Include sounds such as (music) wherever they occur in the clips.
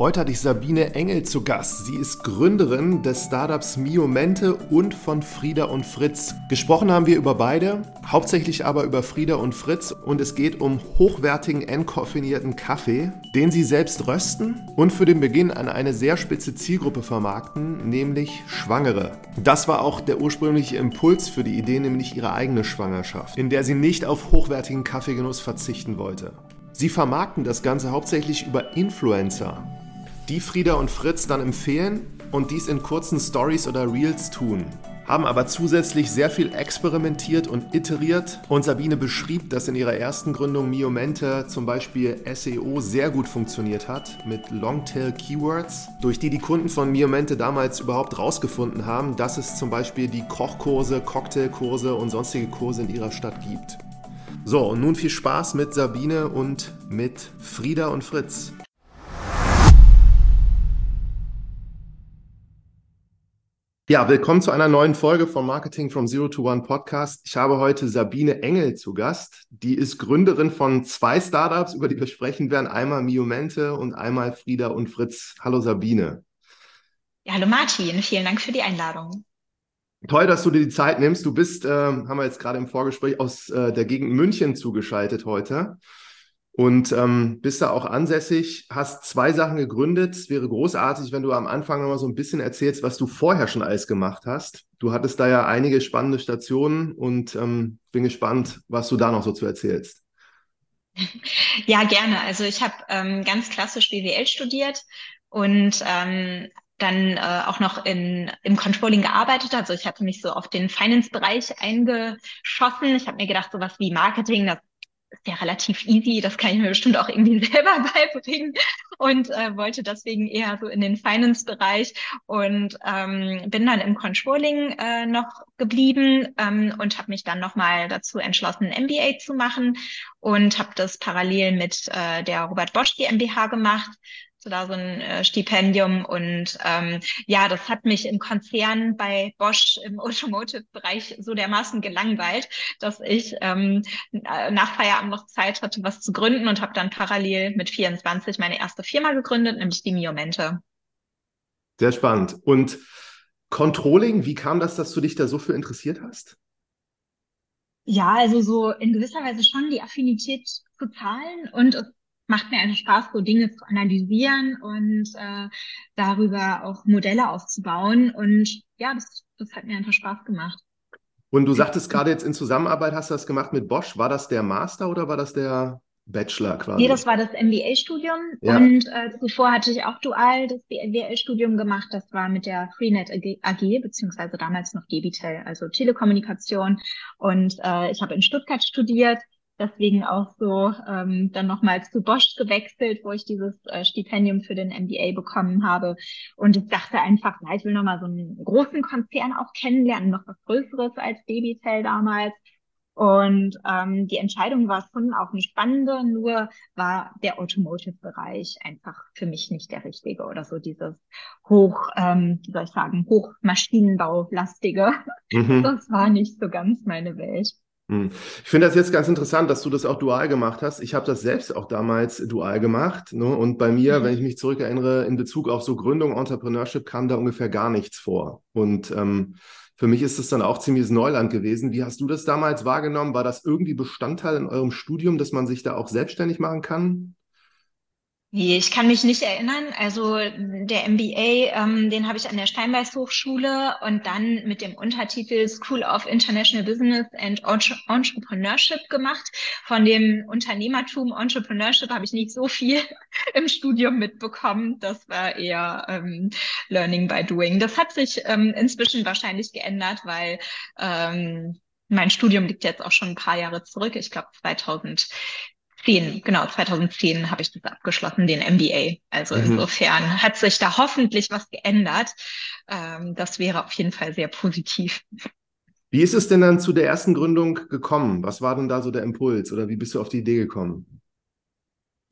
Heute hatte ich Sabine Engel zu Gast. Sie ist Gründerin des Startups Miomente und von Frieda und Fritz. Gesprochen haben wir über beide, hauptsächlich aber über Frieda und Fritz und es geht um hochwertigen entkoffinierten Kaffee, den sie selbst rösten und für den Beginn an eine sehr spitze Zielgruppe vermarkten, nämlich Schwangere. Das war auch der ursprüngliche Impuls für die Idee, nämlich ihre eigene Schwangerschaft, in der sie nicht auf hochwertigen Kaffeegenuss verzichten wollte. Sie vermarkten das Ganze hauptsächlich über Influencer, die Frieda und Fritz dann empfehlen und dies in kurzen Stories oder Reels tun. Haben aber zusätzlich sehr viel experimentiert und iteriert und Sabine beschrieb, dass in ihrer ersten Gründung Miomente zum Beispiel SEO sehr gut funktioniert hat mit Longtail Keywords, durch die die Kunden von Miomente damals überhaupt rausgefunden haben, dass es zum Beispiel die Kochkurse, Cocktailkurse und sonstige Kurse in ihrer Stadt gibt. So, und nun viel Spaß mit Sabine und mit Frieda und Fritz. Ja, willkommen zu einer neuen Folge vom Marketing from Zero to One Podcast. Ich habe heute Sabine Engel zu Gast. Die ist Gründerin von zwei Startups, über die wir sprechen werden. Einmal Miomente und einmal Frieda und Fritz. Hallo Sabine. Ja, hallo Martin. Vielen Dank für die Einladung. Toll, dass du dir die Zeit nimmst. Du bist, äh, haben wir jetzt gerade im Vorgespräch, aus äh, der Gegend München zugeschaltet heute und ähm, bist da auch ansässig, hast zwei Sachen gegründet. Es wäre großartig, wenn du am Anfang nochmal so ein bisschen erzählst, was du vorher schon alles gemacht hast. Du hattest da ja einige spannende Stationen und ähm, bin gespannt, was du da noch so zu erzählst. Ja, gerne. Also ich habe ähm, ganz klassisch BWL studiert und ähm, dann äh, auch noch in, im Controlling gearbeitet. Also ich hatte mich so auf den Finance-Bereich eingeschossen. Ich habe mir gedacht, sowas wie Marketing, das ist ja relativ easy, das kann ich mir bestimmt auch irgendwie (laughs) selber beibringen und äh, wollte deswegen eher so in den Finance-Bereich und ähm, bin dann im Controlling äh, noch geblieben ähm, und habe mich dann nochmal dazu entschlossen, ein MBA zu machen und habe das parallel mit äh, der Robert Bosch GmbH gemacht so da so ein äh, Stipendium und ähm, ja, das hat mich im Konzern bei Bosch im Automotive-Bereich so dermaßen gelangweilt, dass ich ähm, nach Feierabend noch Zeit hatte, was zu gründen und habe dann parallel mit 24 meine erste Firma gegründet, nämlich die Miomente. Sehr spannend. Und Controlling, wie kam das, dass du dich da so für interessiert hast? Ja, also so in gewisser Weise schon die Affinität zu Zahlen und es macht mir einfach Spaß, so Dinge zu analysieren und äh, darüber auch Modelle aufzubauen. Und ja, das, das hat mir einfach Spaß gemacht. Und du sagtest gerade jetzt in Zusammenarbeit hast du das gemacht mit Bosch. War das der Master oder war das der Bachelor quasi? Nee, das war das MBA-Studium. Ja. Und äh, zuvor hatte ich auch dual das MBA-Studium gemacht. Das war mit der Freenet AG, beziehungsweise damals noch Debitel, also Telekommunikation. Und äh, ich habe in Stuttgart studiert deswegen auch so ähm, dann nochmal zu Bosch gewechselt, wo ich dieses äh, Stipendium für den MBA bekommen habe. Und ich dachte einfach, na, ich will nochmal so einen großen Konzern auch kennenlernen, noch was Größeres als Debitel damals. Und ähm, die Entscheidung war schon auch eine spannende, nur war der Automotive-Bereich einfach für mich nicht der richtige oder so dieses hoch, ähm, wie soll ich sagen, hochmaschinenbau-lastige. Mhm. Das war nicht so ganz meine Welt. Hm. Ich finde das jetzt ganz interessant, dass du das auch dual gemacht hast. Ich habe das selbst auch damals dual gemacht. Ne? Und bei mir, mhm. wenn ich mich zurückerinnere, in Bezug auf so Gründung, Entrepreneurship kam da ungefähr gar nichts vor. Und ähm, für mich ist das dann auch ziemliches Neuland gewesen. Wie hast du das damals wahrgenommen? War das irgendwie Bestandteil in eurem Studium, dass man sich da auch selbstständig machen kann? Nee, ich kann mich nicht erinnern. Also der MBA, ähm, den habe ich an der Steinbeis Hochschule und dann mit dem Untertitel School of International Business and Entrepreneurship gemacht. Von dem Unternehmertum, Entrepreneurship habe ich nicht so viel (laughs) im Studium mitbekommen. Das war eher ähm, Learning by Doing. Das hat sich ähm, inzwischen wahrscheinlich geändert, weil ähm, mein Studium liegt jetzt auch schon ein paar Jahre zurück. Ich glaube 2000 10, genau, 2010 habe ich das abgeschlossen, den MBA. Also mhm. insofern hat sich da hoffentlich was geändert. Ähm, das wäre auf jeden Fall sehr positiv. Wie ist es denn dann zu der ersten Gründung gekommen? Was war denn da so der Impuls oder wie bist du auf die Idee gekommen?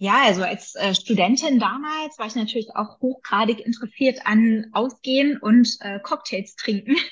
Ja, also als äh, Studentin damals war ich natürlich auch hochgradig interessiert an Ausgehen und äh, Cocktails trinken. (laughs)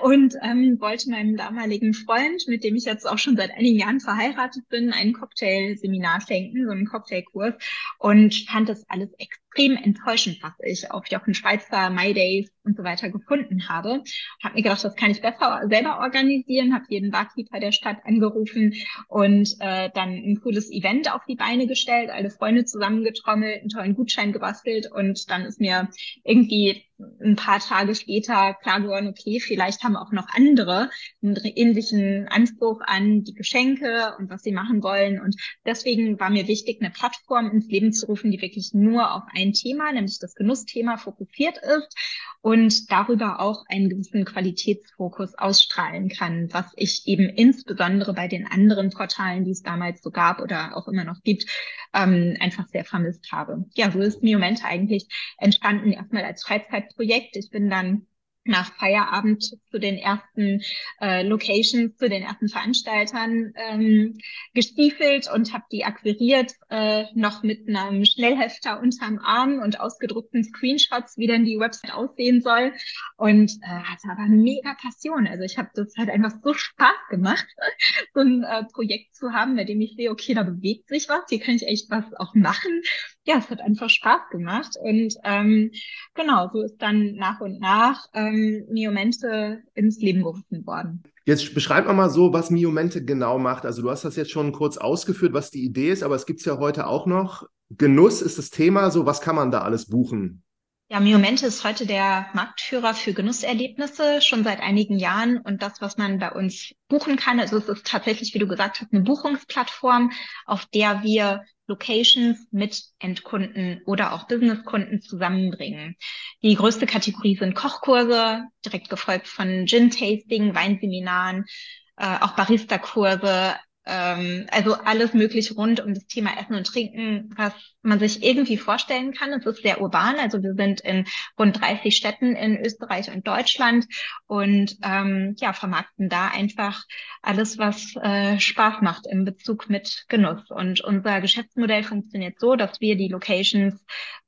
Und ähm, wollte meinem damaligen Freund, mit dem ich jetzt auch schon seit einigen Jahren verheiratet bin, ein Cocktailseminar schenken, so einen Cocktailkurs und fand das alles extrem extrem enttäuschend, was ich auf Jochen Schweizer, My Days und so weiter gefunden habe. Habe mir gedacht, das kann ich besser selber organisieren, habe jeden Barkeeper der Stadt angerufen und äh, dann ein cooles Event auf die Beine gestellt, alle Freunde zusammengetrommelt, einen tollen Gutschein gebastelt und dann ist mir irgendwie ein paar Tage später klar geworden, okay, vielleicht haben auch noch andere einen ähnlichen Anspruch an die Geschenke und was sie machen wollen. Und deswegen war mir wichtig, eine Plattform ins Leben zu rufen, die wirklich nur auf ein Thema, nämlich das Genussthema, fokussiert ist und darüber auch einen gewissen Qualitätsfokus ausstrahlen kann, was ich eben insbesondere bei den anderen Portalen, die es damals so gab oder auch immer noch gibt, ähm, einfach sehr vermisst habe. Ja, so ist Miomente eigentlich entstanden erstmal als Freizeitprojekt. Ich bin dann nach Feierabend zu den ersten äh, Locations, zu den ersten Veranstaltern ähm, gestiefelt und habe die akquiriert, äh, noch mit einem Schnellhefter unterm Arm und ausgedruckten Screenshots, wie denn die Website aussehen soll. Und äh, hatte aber mega Passion. Also ich habe das halt einfach so Spaß gemacht, (laughs) so ein äh, Projekt zu haben, bei dem ich sehe, okay, da bewegt sich was, hier kann ich echt was auch machen. Ja, es hat einfach Spaß gemacht. Und ähm, genau, so ist dann nach und nach ähm, Miomente ins Leben gerufen worden. Jetzt beschreib mal so, was Miomente genau macht. Also du hast das jetzt schon kurz ausgeführt, was die Idee ist, aber es gibt es ja heute auch noch. Genuss ist das Thema. So, was kann man da alles buchen? Ja, Miomente ist heute der Marktführer für Genusserlebnisse schon seit einigen Jahren und das, was man bei uns buchen kann, also es ist tatsächlich, wie du gesagt hast, eine Buchungsplattform, auf der wir Locations mit Endkunden oder auch Businesskunden zusammenbringen. Die größte Kategorie sind Kochkurse, direkt gefolgt von Gin-Tasting, Weinseminaren, äh, auch Barista-Kurse, ähm, also alles mögliche rund um das Thema Essen und Trinken, was man sich irgendwie vorstellen kann. Es ist sehr urban, also wir sind in rund 30 Städten in Österreich und Deutschland und ähm, ja, vermarkten da einfach alles, was äh, Spaß macht im Bezug mit Genuss. Und unser Geschäftsmodell funktioniert so, dass wir die Locations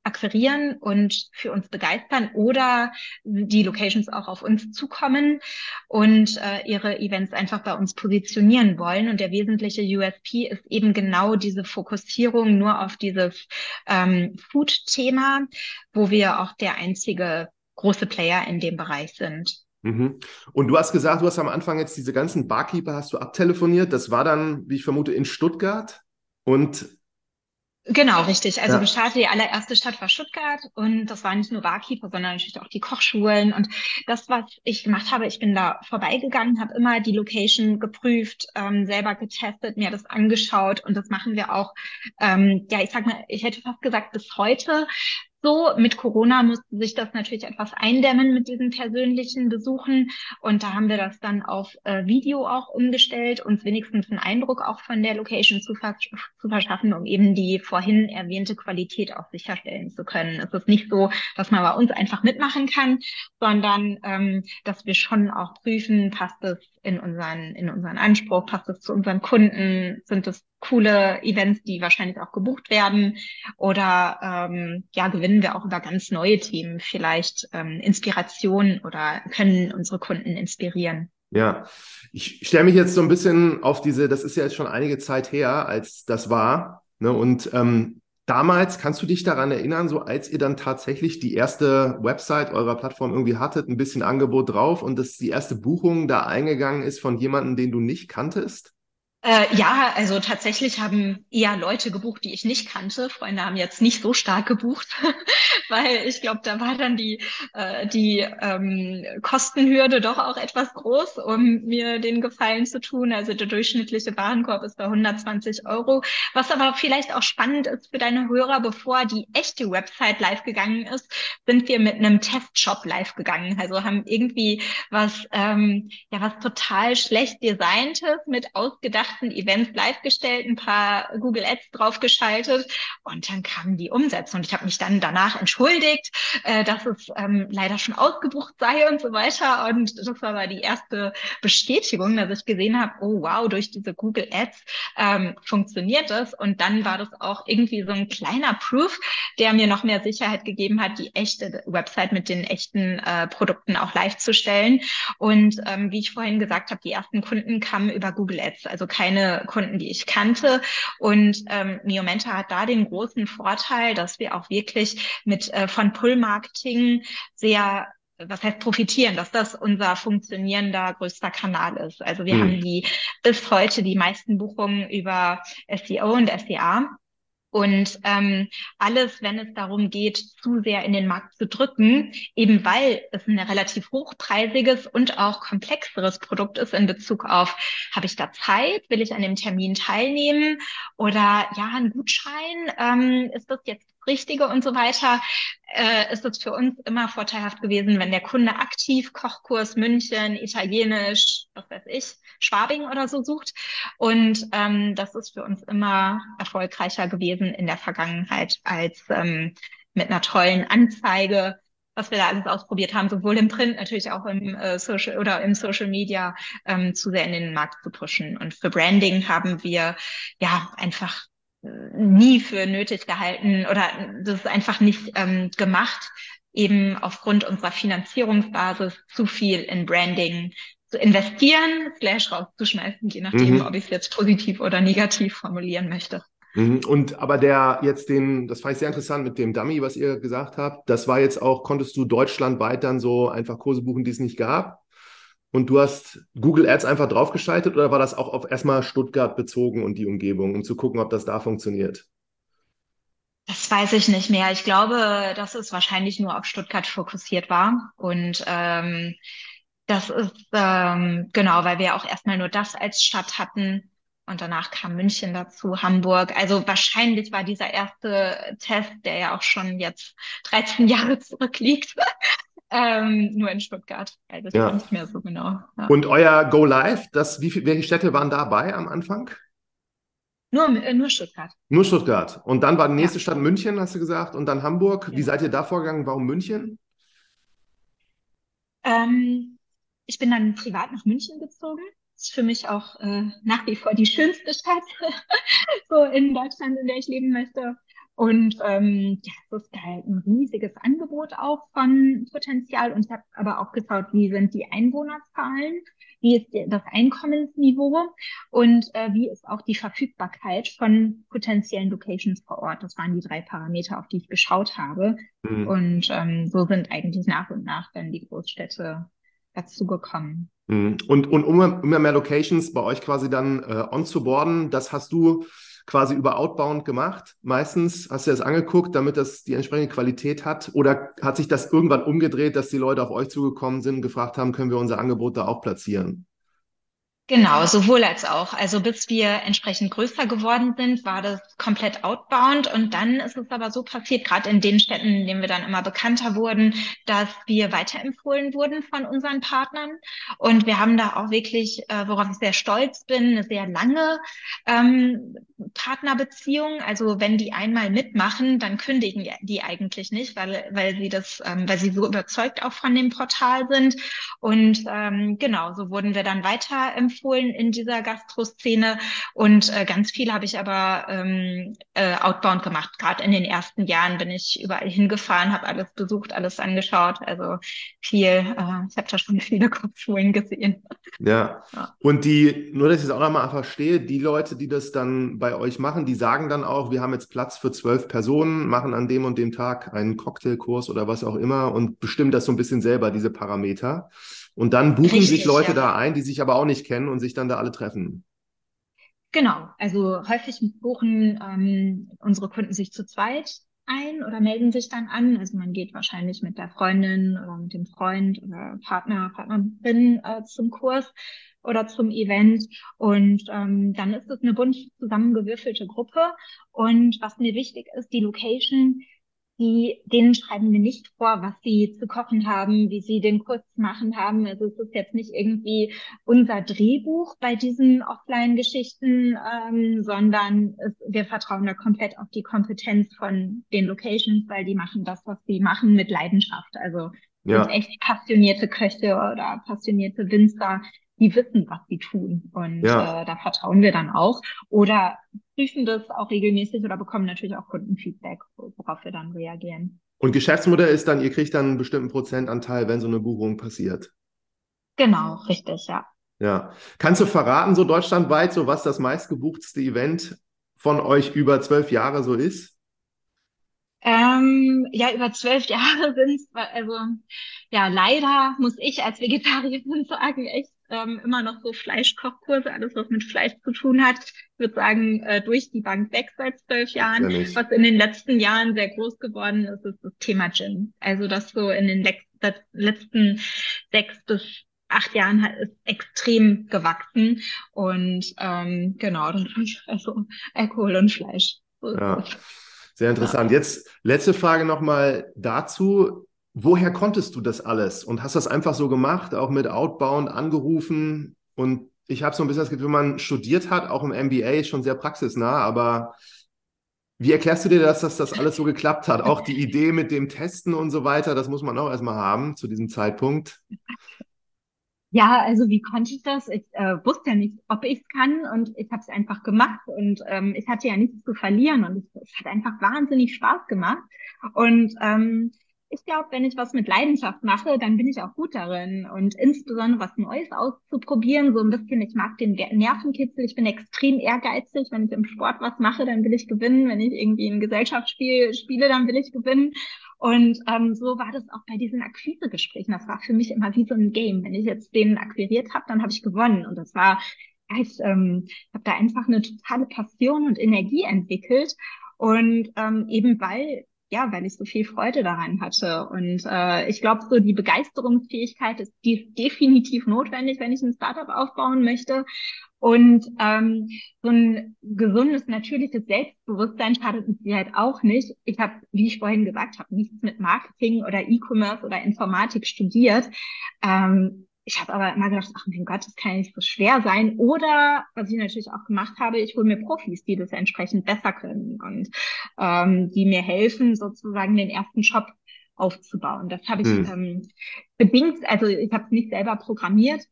akquirieren und für uns begeistern oder die Locations auch auf uns zukommen und äh, ihre Events einfach bei uns positionieren wollen. Und der wesentliche USP ist eben genau diese Fokussierung nur auf dieses ähm, Food-Thema, wo wir auch der einzige große Player in dem Bereich sind. Mhm. Und du hast gesagt, du hast am Anfang jetzt diese ganzen Barkeeper hast du abtelefoniert. Das war dann, wie ich vermute, in Stuttgart. Und Genau, richtig. Also ja. gestartet, die allererste Stadt war Stuttgart und das waren nicht nur Barkeeper, sondern natürlich auch die Kochschulen. Und das, was ich gemacht habe, ich bin da vorbeigegangen, habe immer die Location geprüft, ähm, selber getestet, mir das angeschaut und das machen wir auch, ähm, ja, ich sag mal, ich hätte fast gesagt, bis heute so. Mit Corona musste sich das natürlich etwas eindämmen mit diesen persönlichen Besuchen. Und da haben wir das dann auf äh, Video auch umgestellt, uns wenigstens einen Eindruck auch von der Location zu, vers zu verschaffen, um eben die vorhin erwähnte Qualität auch sicherstellen zu können. Es ist nicht so, dass man bei uns einfach mitmachen kann, sondern ähm, dass wir schon auch prüfen, passt es in unseren, in unseren Anspruch, passt es zu unseren Kunden, sind es coole Events, die wahrscheinlich auch gebucht werden oder ähm, ja, gewinnen wir auch über ganz neue Themen vielleicht ähm, Inspiration oder können unsere Kunden inspirieren. Ja, ich stelle mich jetzt so ein bisschen auf diese, das ist ja jetzt schon einige Zeit her, als das war. Ne? Und ähm, damals, kannst du dich daran erinnern, so als ihr dann tatsächlich die erste Website eurer Plattform irgendwie hattet, ein bisschen Angebot drauf und dass die erste Buchung da eingegangen ist von jemandem, den du nicht kanntest? Äh, ja, also tatsächlich haben eher Leute gebucht, die ich nicht kannte. Freunde haben jetzt nicht so stark gebucht, (laughs) weil ich glaube, da war dann die, äh, die ähm, Kostenhürde doch auch etwas groß, um mir den Gefallen zu tun. Also der durchschnittliche Warenkorb ist bei 120 Euro. Was aber vielleicht auch spannend ist für deine Hörer, bevor die echte Website live gegangen ist, sind wir mit einem Testshop live gegangen. Also haben irgendwie was, ähm, ja, was total schlecht designtes mit ausgedachten ersten Events live gestellt, ein paar Google Ads draufgeschaltet und dann kam die Umsetzung. Und ich habe mich dann danach entschuldigt, äh, dass es ähm, leider schon ausgebucht sei und so weiter. Und das war aber die erste Bestätigung, dass ich gesehen habe, oh wow, durch diese Google Ads ähm, funktioniert das. Und dann war das auch irgendwie so ein kleiner Proof, der mir noch mehr Sicherheit gegeben hat, die echte Website mit den echten äh, Produkten auch live zu stellen. Und ähm, wie ich vorhin gesagt habe, die ersten Kunden kamen über Google Ads, also kein keine Kunden, die ich kannte. Und ähm, Miomenta hat da den großen Vorteil, dass wir auch wirklich mit äh, von Pull-Marketing sehr was heißt profitieren, dass das unser funktionierender größter Kanal ist. Also wir hm. haben die bis heute die meisten Buchungen über SEO und SEA. Und ähm, alles, wenn es darum geht, zu sehr in den Markt zu drücken, eben weil es ein relativ hochpreisiges und auch komplexeres Produkt ist in Bezug auf, habe ich da Zeit, will ich an dem Termin teilnehmen? Oder ja, ein Gutschein, ähm, ist das jetzt Richtige und so weiter, äh, ist es für uns immer vorteilhaft gewesen, wenn der Kunde aktiv Kochkurs München, Italienisch, was weiß ich, Schwabing oder so sucht. Und ähm, das ist für uns immer erfolgreicher gewesen in der Vergangenheit als ähm, mit einer tollen Anzeige was wir da alles ausprobiert haben, sowohl im Print, natürlich auch im äh, Social oder im Social Media, ähm, zu sehr in den Markt zu pushen. Und für Branding haben wir ja einfach nie für nötig gehalten oder das ist einfach nicht ähm, gemacht, eben aufgrund unserer Finanzierungsbasis zu viel in Branding zu investieren, slash rauszuschmeißen, je nachdem, mhm. ob ich es jetzt positiv oder negativ formulieren möchte. Mhm. Und aber der jetzt den, das fand ich sehr interessant mit dem Dummy, was ihr gesagt habt. Das war jetzt auch, konntest du deutschlandweit dann so einfach Kurse buchen, die es nicht gab? Und du hast Google Ads einfach draufgeschaltet oder war das auch auf erstmal Stuttgart bezogen und die Umgebung, um zu gucken, ob das da funktioniert? Das weiß ich nicht mehr. Ich glaube, dass es wahrscheinlich nur auf Stuttgart fokussiert war. Und ähm, das ist ähm, genau, weil wir auch erstmal nur das als Stadt hatten. Und danach kam München dazu, Hamburg. Also wahrscheinlich war dieser erste Test, der ja auch schon jetzt 13 Jahre zurückliegt, ähm, nur in Stuttgart. Also ja. nicht mehr so genau. Ja. Und euer Go Live, das, wie viel, welche Städte waren dabei am Anfang? Nur, äh, nur Stuttgart. Nur Stuttgart. Und dann war die nächste ja. Stadt München, hast du gesagt, und dann Hamburg. Wie seid ihr da vorgegangen? Warum München? Ähm, ich bin dann privat nach München gezogen. Das ist für mich auch äh, nach wie vor die schönste Stadt (laughs) so in Deutschland, in der ich leben möchte. Und ähm, ja, es ist halt ein riesiges Angebot auch von Potenzial. Und ich habe aber auch geschaut, wie sind die Einwohnerzahlen, wie ist das Einkommensniveau und äh, wie ist auch die Verfügbarkeit von potenziellen Locations vor Ort. Das waren die drei Parameter, auf die ich geschaut habe. Mhm. Und ähm, so sind eigentlich nach und nach dann die Großstädte dazugekommen. Mhm. Und, und um immer mehr Locations bei euch quasi dann äh, on zu boarden, das hast du quasi über Outbound gemacht. Meistens hast du das angeguckt, damit das die entsprechende Qualität hat. Oder hat sich das irgendwann umgedreht, dass die Leute auf euch zugekommen sind und gefragt haben, können wir unser Angebot da auch platzieren? Genau, sowohl als auch. Also bis wir entsprechend größer geworden sind, war das komplett outbound. Und dann ist es aber so passiert, gerade in den Städten, in denen wir dann immer bekannter wurden, dass wir weiterempfohlen wurden von unseren Partnern. Und wir haben da auch wirklich, äh, worauf ich sehr stolz bin, eine sehr lange ähm, Partnerbeziehung. Also wenn die einmal mitmachen, dann kündigen die eigentlich nicht, weil, weil sie das, ähm, weil sie so überzeugt auch von dem Portal sind. Und ähm, genau, so wurden wir dann weiter empfohlen in dieser Gastroszene. Und äh, ganz viel habe ich aber ähm, äh, outbound gemacht. Gerade in den ersten Jahren bin ich überall hingefahren, habe alles besucht, alles angeschaut. Also viel, äh, ich habe da schon viele (laughs) Kopfschulen gesehen. Ja. ja. Und die, nur dass ich es auch nochmal verstehe, die Leute, die das dann bei euch machen, die sagen dann auch, wir haben jetzt Platz für zwölf Personen, machen an dem und dem Tag einen Cocktailkurs oder was auch immer und bestimmen das so ein bisschen selber, diese Parameter. Und dann buchen Richtig, sich Leute ja. da ein, die sich aber auch nicht kennen und sich dann da alle treffen. Genau, also häufig buchen ähm, unsere Kunden sich zu zweit ein oder melden sich dann an. Also man geht wahrscheinlich mit der Freundin oder mit dem Freund oder Partner, Partnerin äh, zum Kurs oder zum Event. Und ähm, dann ist es eine bunt zusammengewürfelte Gruppe. Und was mir wichtig ist, die Location die, denen schreiben wir nicht vor, was sie zu kochen haben, wie sie den Kurs machen haben. Also es ist jetzt nicht irgendwie unser Drehbuch bei diesen Offline-Geschichten, ähm, sondern es, wir vertrauen da komplett auf die Kompetenz von den Locations, weil die machen das, was sie machen, mit Leidenschaft. Also ja. sind echt passionierte Köche oder passionierte Winzer, die wissen, was sie tun. Und ja. äh, da vertrauen wir dann auch. Oder prüfen das auch regelmäßig oder bekommen natürlich auch Kundenfeedback, worauf wir dann reagieren. Und Geschäftsmodell ist dann, ihr kriegt dann einen bestimmten Prozentanteil, wenn so eine Buchung passiert. Genau, richtig, ja. Ja. Kannst du verraten, so deutschlandweit, so was das meistgebuchtste Event von euch über zwölf Jahre so ist? Ähm, ja, über zwölf (laughs) Jahre sind es, also ja, leider muss ich als Vegetarierin (laughs) sagen, echt ähm, immer noch so Fleischkochkurse, alles was mit Fleisch zu tun hat. Ich würde sagen, äh, durch die Bank weg seit zwölf Jahren. Was in den letzten Jahren sehr groß geworden ist, ist das Thema Gym. Also das so in den letzten sechs bis acht Jahren hat, ist extrem gewachsen. Und ähm, genau, dann also Alkohol und Fleisch. So ja. Sehr interessant. Ja. Jetzt letzte Frage nochmal dazu. Woher konntest du das alles? Und hast das einfach so gemacht, auch mit Outbound angerufen? Und ich habe so ein bisschen das Gefühl, wenn man studiert hat, auch im MBA, schon sehr praxisnah, aber wie erklärst du dir das, dass das alles so geklappt hat? Auch die (laughs) Idee mit dem Testen und so weiter, das muss man auch erstmal haben zu diesem Zeitpunkt. Ja, also wie konnte ich das? Ich äh, wusste ja nicht, ob ich es kann und ich habe es einfach gemacht und ähm, ich hatte ja nichts zu verlieren und es, es hat einfach wahnsinnig Spaß gemacht. Und ähm, ich glaube, wenn ich was mit Leidenschaft mache, dann bin ich auch gut darin. Und insbesondere was Neues auszuprobieren, so ein bisschen, ich mag den Nervenkitzel, ich bin extrem ehrgeizig. Wenn ich im Sport was mache, dann will ich gewinnen. Wenn ich irgendwie ein Gesellschaftsspiel spiele, dann will ich gewinnen. Und ähm, so war das auch bei diesen Akquisegesprächen. Das war für mich immer wie so ein Game. Wenn ich jetzt den akquiriert habe, dann habe ich gewonnen. Und das war, ich ähm, habe da einfach eine totale Passion und Energie entwickelt. Und ähm, eben weil ja, weil ich so viel Freude daran hatte. Und äh, ich glaube, so die Begeisterungsfähigkeit ist die definitiv notwendig, wenn ich ein Startup aufbauen möchte. Und ähm, so ein gesundes, natürliches Selbstbewusstsein schadet mit Sicherheit auch nicht. Ich habe, wie ich vorhin gesagt habe, nichts mit Marketing oder E-Commerce oder Informatik studiert. Ähm, ich habe aber immer gedacht, ach mein Gott, das kann ja nicht so schwer sein. Oder, was ich natürlich auch gemacht habe, ich hole mir Profis, die das entsprechend besser können und ähm, die mir helfen, sozusagen den ersten Shop aufzubauen. Das habe ich hm. ähm, bedingt, also ich habe es nicht selber programmiert,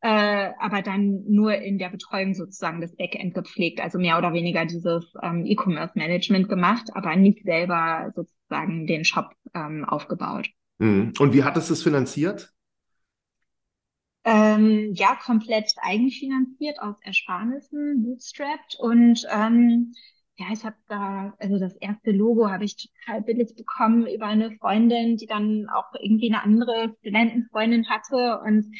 äh, aber dann nur in der Betreuung sozusagen das Backend gepflegt, also mehr oder weniger dieses ähm, E-Commerce-Management gemacht, aber nicht selber sozusagen den Shop ähm, aufgebaut. Hm. Und wie hat es das finanziert? Ähm, ja, komplett eigenfinanziert aus Ersparnissen, bootstrapped. Und ähm, ja, ich habe da, also das erste Logo habe ich total billig bekommen über eine Freundin, die dann auch irgendwie eine andere Studentenfreundin hatte. Und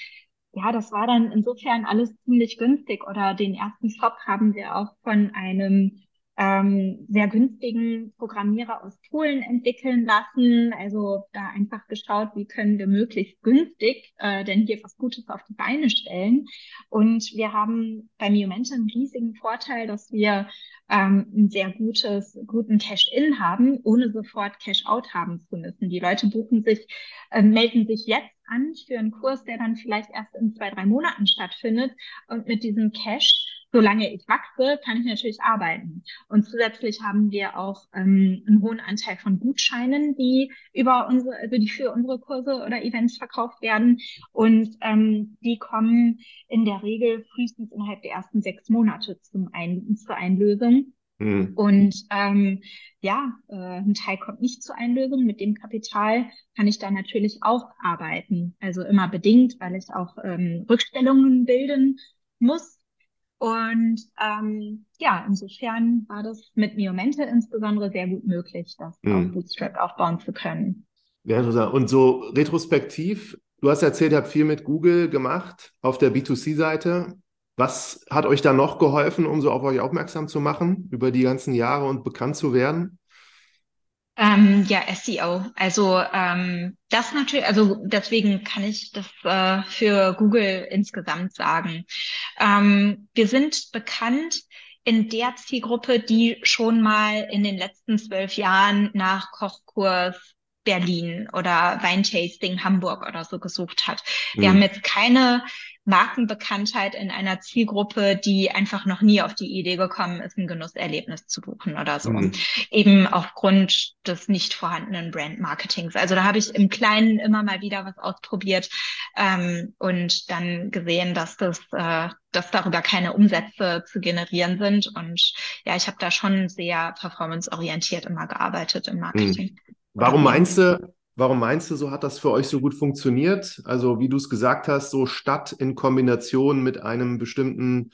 ja, das war dann insofern alles ziemlich günstig. Oder den ersten Shop haben wir auch von einem ähm, sehr günstigen Programmierer aus Polen entwickeln lassen. Also da einfach geschaut, wie können wir möglichst günstig äh, denn hier was Gutes auf die Beine stellen. Und wir haben bei Miumente einen riesigen Vorteil, dass wir ähm, ein sehr gutes, guten Cash-In haben, ohne sofort Cash-Out haben zu müssen. Die Leute buchen sich, äh, melden sich jetzt an für einen Kurs, der dann vielleicht erst in zwei, drei Monaten stattfindet. Und mit diesem Cash solange ich wachse, kann ich natürlich arbeiten. Und zusätzlich haben wir auch ähm, einen hohen Anteil von Gutscheinen, die über unsere, also die für unsere Kurse oder Events verkauft werden. Und ähm, die kommen in der Regel frühestens innerhalb der ersten sechs Monate zum Ein zur Einlösung. Mhm. Und ähm, ja, äh, ein Teil kommt nicht zur Einlösung. Mit dem Kapital kann ich dann natürlich auch arbeiten. Also immer bedingt, weil ich auch ähm, Rückstellungen bilden muss und ähm, ja, insofern war das mit Miomente insbesondere sehr gut möglich, das mhm. auf Bootstrap aufbauen zu können. Ja, interessant. Und so retrospektiv, du hast erzählt, ihr habt viel mit Google gemacht auf der B2C-Seite. Was hat euch da noch geholfen, um so auf euch aufmerksam zu machen über die ganzen Jahre und bekannt zu werden? Ähm, ja, SEO. Also ähm, das natürlich, also deswegen kann ich das äh, für Google insgesamt sagen. Ähm, wir sind bekannt in der Zielgruppe, die schon mal in den letzten zwölf Jahren nach Kochkurs Berlin oder Weintasting Hamburg oder so gesucht hat. Wir mhm. haben jetzt keine Markenbekanntheit in einer Zielgruppe, die einfach noch nie auf die Idee gekommen ist, ein Genusserlebnis zu buchen oder so. Mhm. Eben aufgrund des nicht vorhandenen Brand-Marketings. Also da habe ich im Kleinen immer mal wieder was ausprobiert ähm, und dann gesehen, dass das, äh, dass darüber keine Umsätze zu generieren sind. Und ja, ich habe da schon sehr performanceorientiert immer gearbeitet im Marketing. Mhm. Warum meinst du, Warum meinst du, so hat das für euch so gut funktioniert? Also wie du es gesagt hast, so statt in Kombination mit einem bestimmten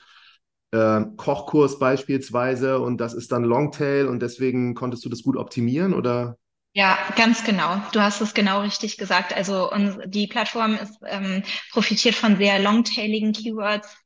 äh, Kochkurs beispielsweise und das ist dann Longtail und deswegen konntest du das gut optimieren oder? Ja, ganz genau. Du hast es genau richtig gesagt. Also uns, die Plattform ist, ähm, profitiert von sehr longtailigen Keywords.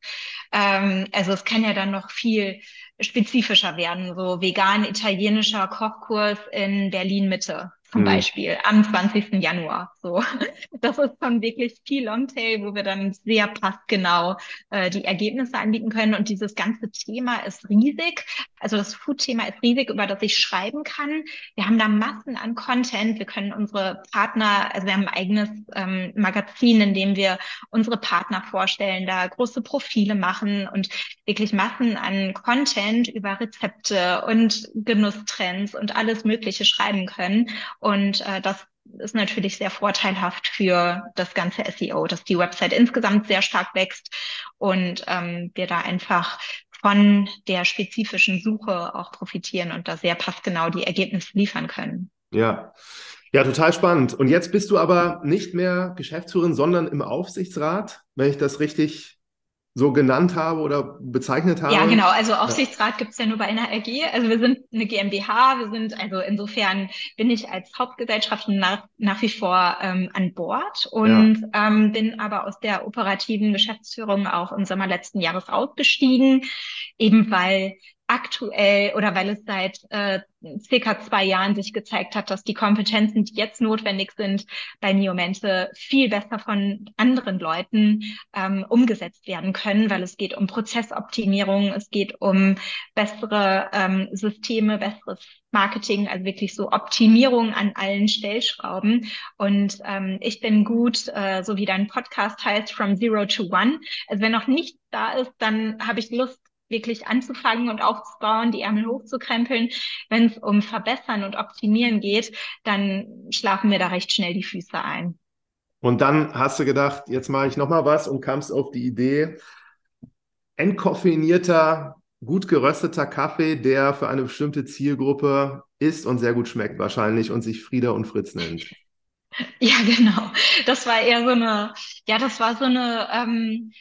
Ähm, also es kann ja dann noch viel spezifischer werden, so vegan italienischer Kochkurs in Berlin Mitte zum mhm. Beispiel am 20. Januar. So, (laughs) das ist schon wirklich viel Longtail, wo wir dann sehr passgenau äh, die Ergebnisse anbieten können. Und dieses ganze Thema ist riesig. Also das Food-Thema ist riesig, über das ich schreiben kann. Wir haben da Massen an Content. Wir können unsere Partner, also wir haben ein eigenes ähm, Magazin, in dem wir unsere Partner vorstellen, da große Profile machen und wirklich Massen an Content über Rezepte und Genusstrends und alles Mögliche schreiben können. Und äh, das ist natürlich sehr vorteilhaft für das ganze SEO, dass die Website insgesamt sehr stark wächst und ähm, wir da einfach von der spezifischen Suche auch profitieren und da sehr passgenau die Ergebnisse liefern können. Ja. Ja, total spannend. Und jetzt bist du aber nicht mehr Geschäftsführerin, sondern im Aufsichtsrat, wenn ich das richtig so genannt habe oder bezeichnet habe? Ja, genau. Also Aufsichtsrat ja. gibt es ja nur bei einer AG. Also wir sind eine GmbH. Wir sind, also insofern bin ich als Hauptgesellschaft nach, nach wie vor ähm, an Bord und ja. ähm, bin aber aus der operativen Geschäftsführung auch im Sommer letzten Jahres ausgestiegen, eben weil aktuell oder weil es seit äh, circa zwei Jahren sich gezeigt hat, dass die Kompetenzen, die jetzt notwendig sind, bei Niomente viel besser von anderen Leuten ähm, umgesetzt werden können, weil es geht um Prozessoptimierung, es geht um bessere ähm, Systeme, besseres Marketing, also wirklich so Optimierung an allen Stellschrauben. Und ähm, ich bin gut, äh, so wie dein Podcast heißt, From Zero to One. Also wenn noch nichts da ist, dann habe ich Lust, wirklich anzufangen und aufzubauen, die Ärmel hochzukrempeln. Wenn es um Verbessern und Optimieren geht, dann schlafen mir da recht schnell die Füße ein. Und dann hast du gedacht, jetzt mache ich nochmal was und kamst auf die Idee, entkoffeinierter, gut gerösteter Kaffee, der für eine bestimmte Zielgruppe ist und sehr gut schmeckt wahrscheinlich und sich Frieda und Fritz nennt. (laughs) Ja, genau. Das war eher so eine, ja, das war so eine, ähm,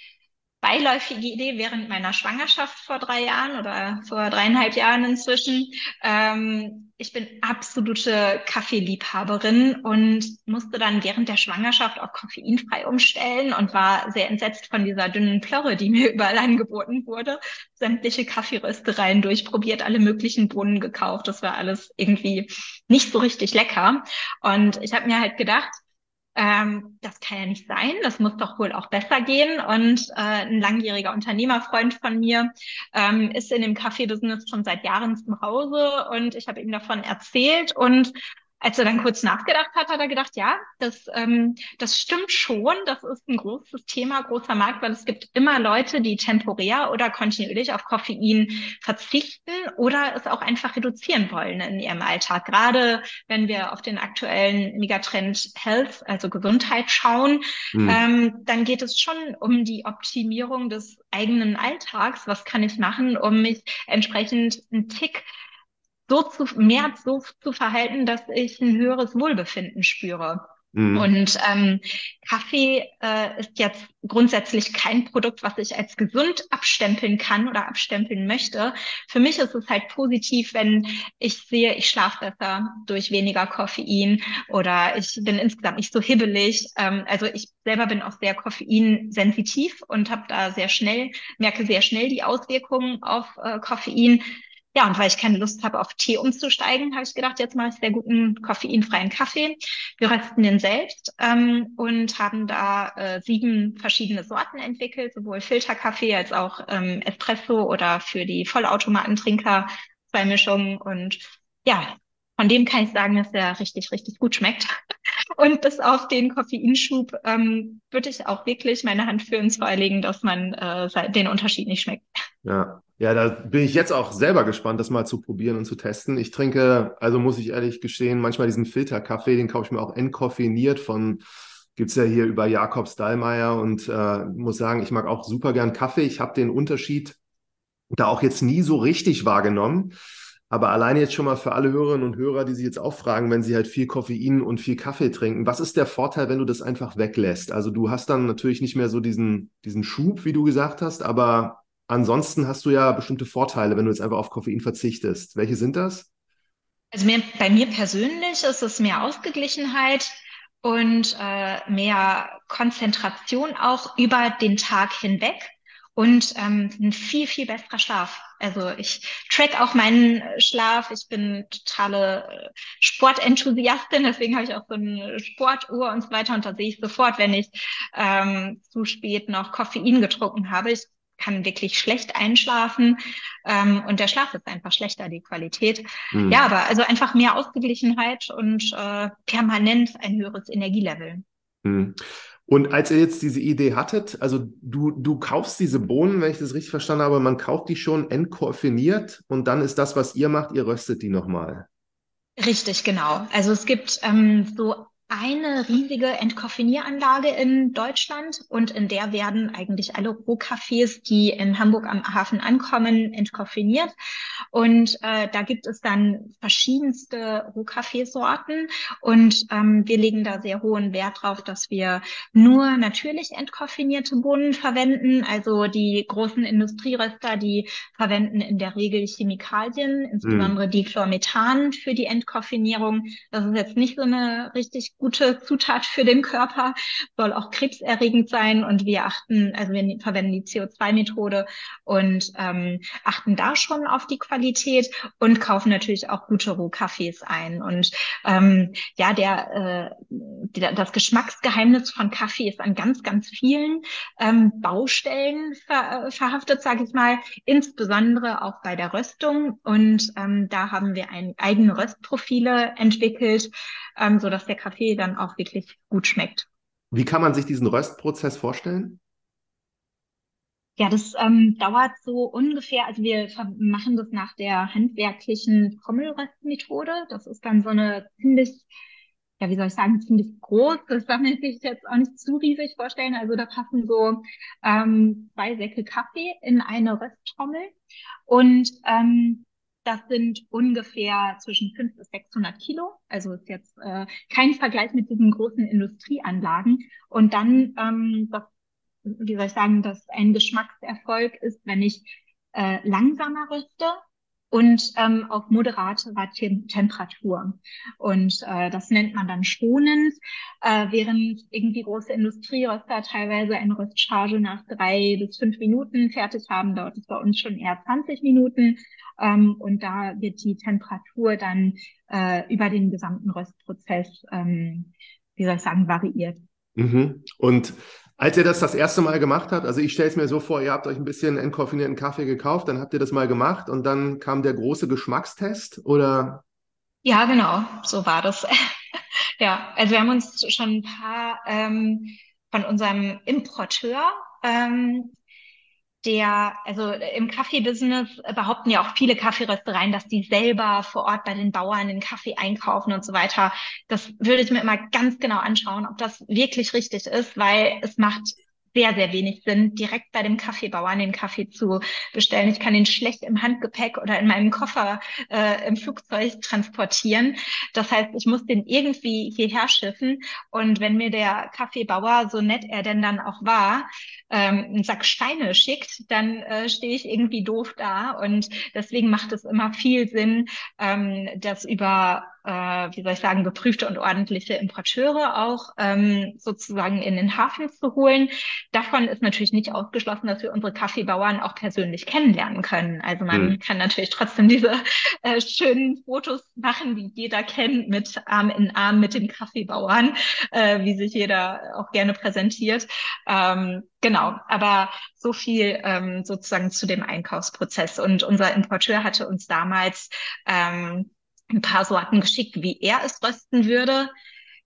beiläufige Idee während meiner Schwangerschaft vor drei Jahren oder vor dreieinhalb Jahren inzwischen. Ähm, ich bin absolute Kaffeeliebhaberin und musste dann während der Schwangerschaft auf koffeinfrei umstellen und war sehr entsetzt von dieser dünnen Plörre, die mir (laughs) überall angeboten wurde. Sämtliche Kaffeeröstereien durchprobiert, alle möglichen Bohnen gekauft. Das war alles irgendwie nicht so richtig lecker. Und ich habe mir halt gedacht, ähm, das kann ja nicht sein, das muss doch wohl auch besser gehen. Und äh, ein langjähriger Unternehmerfreund von mir ähm, ist in dem Kaffee-Business schon seit Jahren zum Hause. Und ich habe ihm davon erzählt. Und als er dann kurz nachgedacht hat, hat er gedacht, ja, das, ähm, das stimmt schon. Das ist ein großes Thema, großer Markt, weil es gibt immer Leute, die temporär oder kontinuierlich auf Koffein verzichten oder es auch einfach reduzieren wollen in ihrem Alltag. Gerade wenn wir auf den aktuellen Megatrend Health, also Gesundheit schauen, mhm. ähm, dann geht es schon um die Optimierung des eigenen Alltags. Was kann ich machen, um mich entsprechend einen Tick so zu, mehr so zu verhalten, dass ich ein höheres Wohlbefinden spüre. Mhm. Und ähm, Kaffee äh, ist jetzt grundsätzlich kein Produkt, was ich als gesund abstempeln kann oder abstempeln möchte. Für mich ist es halt positiv, wenn ich sehe, ich schlafe besser durch weniger Koffein oder ich bin insgesamt nicht so hibbelig. Ähm, also ich selber bin auch sehr koffeinsensitiv und habe da sehr schnell, merke sehr schnell die Auswirkungen auf äh, Koffein. Ja, und weil ich keine Lust habe, auf Tee umzusteigen, habe ich gedacht, jetzt mache ich sehr guten koffeinfreien Kaffee. Wir rösten den selbst ähm, und haben da äh, sieben verschiedene Sorten entwickelt, sowohl Filterkaffee als auch ähm, Espresso oder für die Vollautomatentrinker zwei Mischungen. Und ja, von dem kann ich sagen, dass der richtig, richtig gut schmeckt. (laughs) Und bis auf den Koffeinschub ähm, würde ich auch wirklich meine Hand für ins Feuer legen, dass man äh, den Unterschied nicht schmeckt. Ja. Ja, da bin ich jetzt auch selber gespannt, das mal zu probieren und zu testen. Ich trinke, also muss ich ehrlich gestehen, manchmal diesen Filterkaffee, den kaufe ich mir auch entkoffeiniert von, gibt's ja hier über Jakobs Dallmayr und äh, muss sagen, ich mag auch super gern Kaffee. Ich habe den Unterschied da auch jetzt nie so richtig wahrgenommen. Aber alleine jetzt schon mal für alle Hörerinnen und Hörer, die sich jetzt auch fragen, wenn sie halt viel Koffein und viel Kaffee trinken, was ist der Vorteil, wenn du das einfach weglässt? Also du hast dann natürlich nicht mehr so diesen, diesen Schub, wie du gesagt hast, aber ansonsten hast du ja bestimmte Vorteile, wenn du jetzt einfach auf Koffein verzichtest. Welche sind das? Also mir, bei mir persönlich ist es mehr Ausgeglichenheit und äh, mehr Konzentration auch über den Tag hinweg und ähm, ein viel, viel besserer Schlaf. Also ich track auch meinen Schlaf. Ich bin totale äh, Sportenthusiastin, deswegen habe ich auch so eine Sportuhr und so weiter. Und da sehe ich sofort, wenn ich ähm, zu spät noch Koffein getrunken habe. Ich kann wirklich schlecht einschlafen ähm, und der Schlaf ist einfach schlechter, die Qualität. Mhm. Ja, aber also einfach mehr Ausgeglichenheit und äh, permanent ein höheres Energielevel. Mhm. Und als ihr jetzt diese Idee hattet, also du, du kaufst diese Bohnen, wenn ich das richtig verstanden habe, man kauft die schon entkoffiniert und dann ist das, was ihr macht, ihr röstet die nochmal. Richtig, genau. Also es gibt ähm, so eine riesige Entkoffinieranlage in Deutschland und in der werden eigentlich alle Rohkaffees, die in Hamburg am Hafen ankommen, entkoffiniert. Und äh, da gibt es dann verschiedenste Rohkaffeesorten und ähm, wir legen da sehr hohen Wert drauf, dass wir nur natürlich entkoffinierte Bohnen verwenden. Also die großen Industrieröster, die verwenden in der Regel Chemikalien, insbesondere mm. Dichlormethan für die Entkoffinierung. Das ist jetzt nicht so eine richtig gute Zutat für den Körper, soll auch krebserregend sein und wir achten, also wir verwenden die CO2-Methode und ähm, achten da schon auf die Qualität und kaufen natürlich auch gute Rohkaffees ein. Und ähm, ja, der, äh, das Geschmacksgeheimnis von Kaffee ist an ganz, ganz vielen ähm, Baustellen ver, verhaftet, sage ich mal, insbesondere auch bei der Röstung. Und ähm, da haben wir ein, eigene Röstprofile entwickelt, ähm, so dass der Kaffee dann auch wirklich gut schmeckt. Wie kann man sich diesen Röstprozess vorstellen? Ja, das ähm, dauert so ungefähr, also wir machen das nach der handwerklichen Trommelröstmethode. Das ist dann so eine ziemlich, ja, wie soll ich sagen, ziemlich groß. Das darf man sich jetzt auch nicht zu riesig vorstellen. Also da passen so ähm, zwei Säcke Kaffee in eine Rösttrommel. Und ähm, das sind ungefähr zwischen 500 bis 600 Kilo. Also ist jetzt äh, kein Vergleich mit diesen großen Industrieanlagen. Und dann, ähm, das, wie soll ich sagen, dass ein Geschmackserfolg ist, wenn ich äh, langsamer rüste und ähm, auf moderaterer Temperatur. Und äh, das nennt man dann schonend, äh, während irgendwie große Industrieröster teilweise eine Röstcharge nach drei bis fünf Minuten fertig haben, dauert es bei uns schon eher 20 Minuten. Ähm, und da wird die Temperatur dann äh, über den gesamten Röstprozess, ähm, wie soll ich sagen, variiert. Mhm. Und als ihr das das erste Mal gemacht habt, also ich stelle es mir so vor, ihr habt euch ein bisschen entkoffinierten Kaffee gekauft, dann habt ihr das mal gemacht und dann kam der große Geschmackstest oder? Ja, genau, so war das. (laughs) ja, also wir haben uns schon ein paar ähm, von unserem Importeur ähm, der, also im Kaffeebusiness behaupten ja auch viele Kaffeeröstereien, dass die selber vor Ort bei den Bauern den Kaffee einkaufen und so weiter. Das würde ich mir immer ganz genau anschauen, ob das wirklich richtig ist, weil es macht sehr, sehr wenig Sinn, direkt bei dem Kaffeebauern den Kaffee zu bestellen. Ich kann ihn schlecht im Handgepäck oder in meinem Koffer äh, im Flugzeug transportieren. Das heißt, ich muss den irgendwie hierher schiffen. Und wenn mir der Kaffeebauer, so nett er denn dann auch war, ähm, einen Sack Steine schickt, dann äh, stehe ich irgendwie doof da. Und deswegen macht es immer viel Sinn, ähm, das über äh, wie soll ich sagen, geprüfte und ordentliche Importeure auch ähm, sozusagen in den Hafen zu holen. Davon ist natürlich nicht ausgeschlossen, dass wir unsere Kaffeebauern auch persönlich kennenlernen können. Also man mhm. kann natürlich trotzdem diese äh, schönen Fotos machen, die jeder kennt, mit Arm in Arm mit den Kaffeebauern, äh, wie sich jeder auch gerne präsentiert. Ähm, Genau, aber so viel ähm, sozusagen zu dem Einkaufsprozess. Und unser Importeur hatte uns damals ähm, ein paar Sorten geschickt, wie er es rösten würde.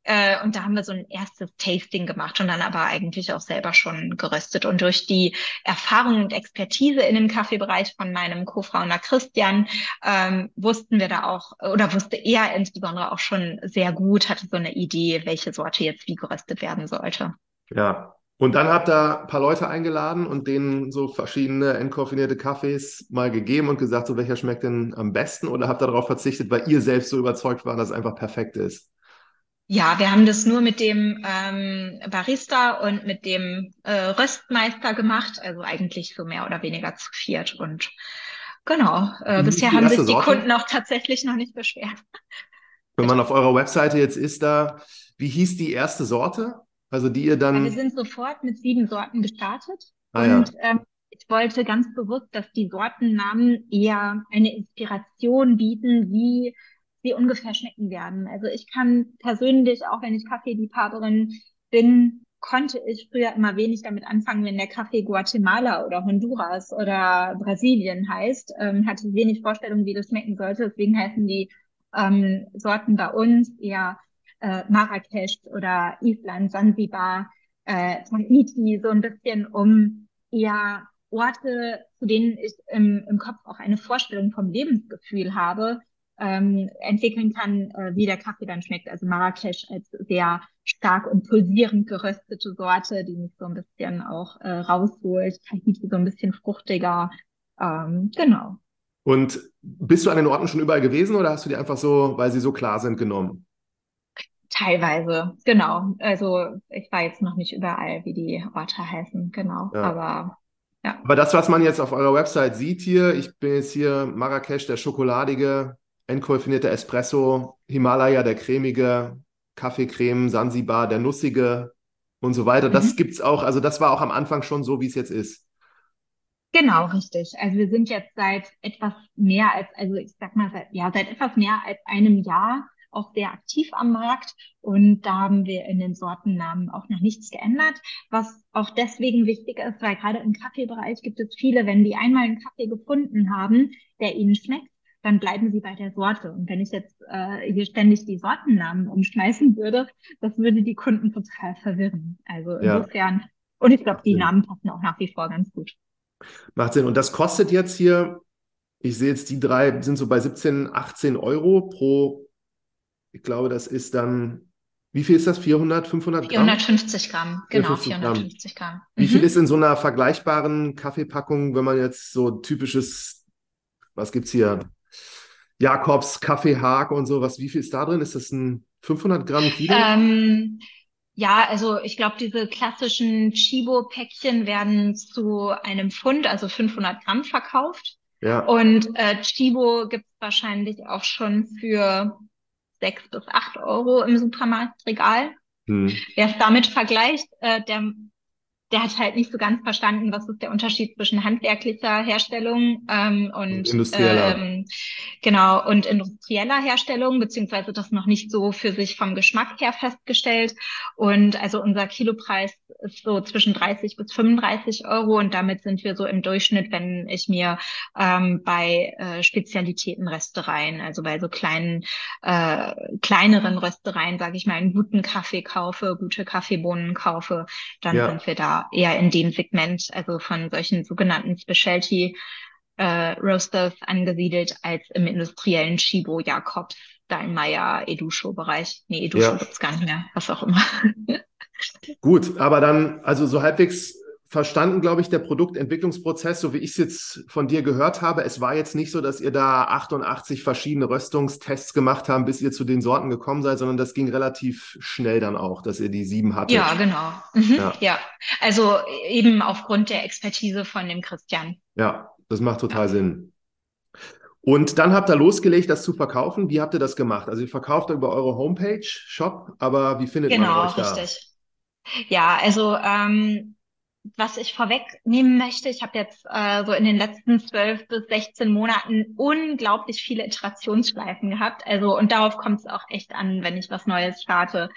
Äh, und da haben wir so ein erstes Tasting gemacht und dann aber eigentlich auch selber schon geröstet. Und durch die Erfahrung und Expertise in dem Kaffeebereich von meinem Co-Founder Christian ähm, wussten wir da auch, oder wusste er insbesondere auch schon sehr gut, hatte so eine Idee, welche Sorte jetzt wie geröstet werden sollte. Ja, Und dann habt ihr ein paar Leute eingeladen und denen so verschiedene entkoffinierte Kaffees mal gegeben und gesagt, so welcher schmeckt denn am besten? Oder habt ihr darauf verzichtet, weil ihr selbst so überzeugt war, dass es einfach perfekt ist? Ja, wir haben das nur mit dem ähm, Barista und mit dem äh, Röstmeister gemacht, also eigentlich so mehr oder weniger zu viert. Und genau, äh, bisher haben sich die Sorte? Kunden auch tatsächlich noch nicht beschwert. Wenn man auf eurer Webseite jetzt ist, da, wie hieß die erste Sorte? Also die ihr dann. wir sind sofort mit sieben Sorten gestartet. Ah, und ja. ähm, ich wollte ganz bewusst, dass die Sortennamen eher eine Inspiration bieten, wie sie ungefähr schmecken werden. Also ich kann persönlich, auch wenn ich Kaffeeliebhaberin bin, konnte ich früher immer wenig damit anfangen, wenn der Kaffee Guatemala oder Honduras oder Brasilien heißt. Ähm, hatte wenig Vorstellung, wie das schmecken sollte. Deswegen heißen die ähm, Sorten bei uns eher äh, Marrakesch oder Island, Sansibar, äh, Tahiti, so ein bisschen um eher Orte, zu denen ich im, im Kopf auch eine Vorstellung vom Lebensgefühl habe, ähm, entwickeln kann, äh, wie der Kaffee dann schmeckt. Also Marrakesch als sehr stark und pulsierend geröstete Sorte, die mich so ein bisschen auch äh, rausholt. Tahiti so ein bisschen fruchtiger. Ähm, genau. Und bist du an den Orten schon überall gewesen oder hast du die einfach so, weil sie so klar sind, genommen? Teilweise, genau. Also ich war jetzt noch nicht überall, wie die Orte heißen, genau. Ja. Aber ja. Aber das, was man jetzt auf eurer Website sieht hier, ich bin jetzt hier Marrakesch, der schokoladige, entkoffinierte Espresso, Himalaya, der cremige, Kaffeecreme, Sansibar, der nussige und so weiter. Das mhm. gibt's auch, also das war auch am Anfang schon so, wie es jetzt ist. Genau, richtig. Also wir sind jetzt seit etwas mehr als, also ich sag mal, seit, ja, seit etwas mehr als einem Jahr auch sehr aktiv am Markt und da haben wir in den Sortennamen auch noch nichts geändert, was auch deswegen wichtig ist, weil gerade im Kaffeebereich gibt es viele, wenn die einmal einen Kaffee gefunden haben, der ihnen schmeckt, dann bleiben sie bei der Sorte. Und wenn ich jetzt äh, hier ständig die Sortennamen umschmeißen würde, das würde die Kunden total verwirren. Also insofern, ja. und ich glaube, die Namen passen auch nach wie vor ganz gut. Macht Sinn. Und das kostet jetzt hier, ich sehe jetzt, die drei sind so bei 17, 18 Euro pro ich glaube, das ist dann, wie viel ist das? 400, 500 Gramm? 450 Gramm, genau, 450 Gramm. Gramm. Wie mhm. viel ist in so einer vergleichbaren Kaffeepackung, wenn man jetzt so typisches, was gibt es hier? Jakobs, Kaffeehag und sowas, wie viel ist da drin? Ist das ein 500 Gramm Kilo? Ähm, ja, also ich glaube, diese klassischen Chibo-Päckchen werden zu einem Pfund, also 500 Gramm verkauft. Ja. Und äh, Chibo gibt es wahrscheinlich auch schon für sechs bis acht Euro im Supermarktregal. Hm. Wer es damit vergleicht, äh, der der hat halt nicht so ganz verstanden, was ist der Unterschied zwischen handwerklicher Herstellung ähm, und industrieller. Ähm, genau und industrieller Herstellung, beziehungsweise das noch nicht so für sich vom Geschmack her festgestellt. Und also unser Kilopreis ist so zwischen 30 bis 35 Euro und damit sind wir so im Durchschnitt, wenn ich mir ähm, bei äh, Spezialitäten Röstereien, also bei so kleinen äh, kleineren Röstereien, sage ich mal, einen guten Kaffee kaufe, gute Kaffeebohnen kaufe, dann ja. sind wir da eher in dem Segment, also von solchen sogenannten Specialty äh, Roasters angesiedelt, als im industriellen Chibo, Jakobs, Steinmeier, Edusho-Bereich. Nee, Edusho ja. gibt's gar nicht mehr, was auch immer. (laughs) Gut, aber dann, also so halbwegs verstanden, glaube ich, der Produktentwicklungsprozess, so wie ich es jetzt von dir gehört habe. Es war jetzt nicht so, dass ihr da 88 verschiedene Röstungstests gemacht habt, bis ihr zu den Sorten gekommen seid, sondern das ging relativ schnell dann auch, dass ihr die sieben hattet. Ja, genau. Mhm. Ja. ja. also eben aufgrund der Expertise von dem Christian. Ja, das macht total ja. Sinn. Und dann habt ihr losgelegt, das zu verkaufen. Wie habt ihr das gemacht? Also ihr verkauft über eure Homepage, Shop, aber wie findet genau, man euch da? Genau, richtig. Ja, also ähm, was ich vorwegnehmen möchte, ich habe jetzt äh, so in den letzten zwölf bis 16 Monaten unglaublich viele Iterationsschleifen gehabt. Also und darauf kommt es auch echt an, wenn ich was Neues starte.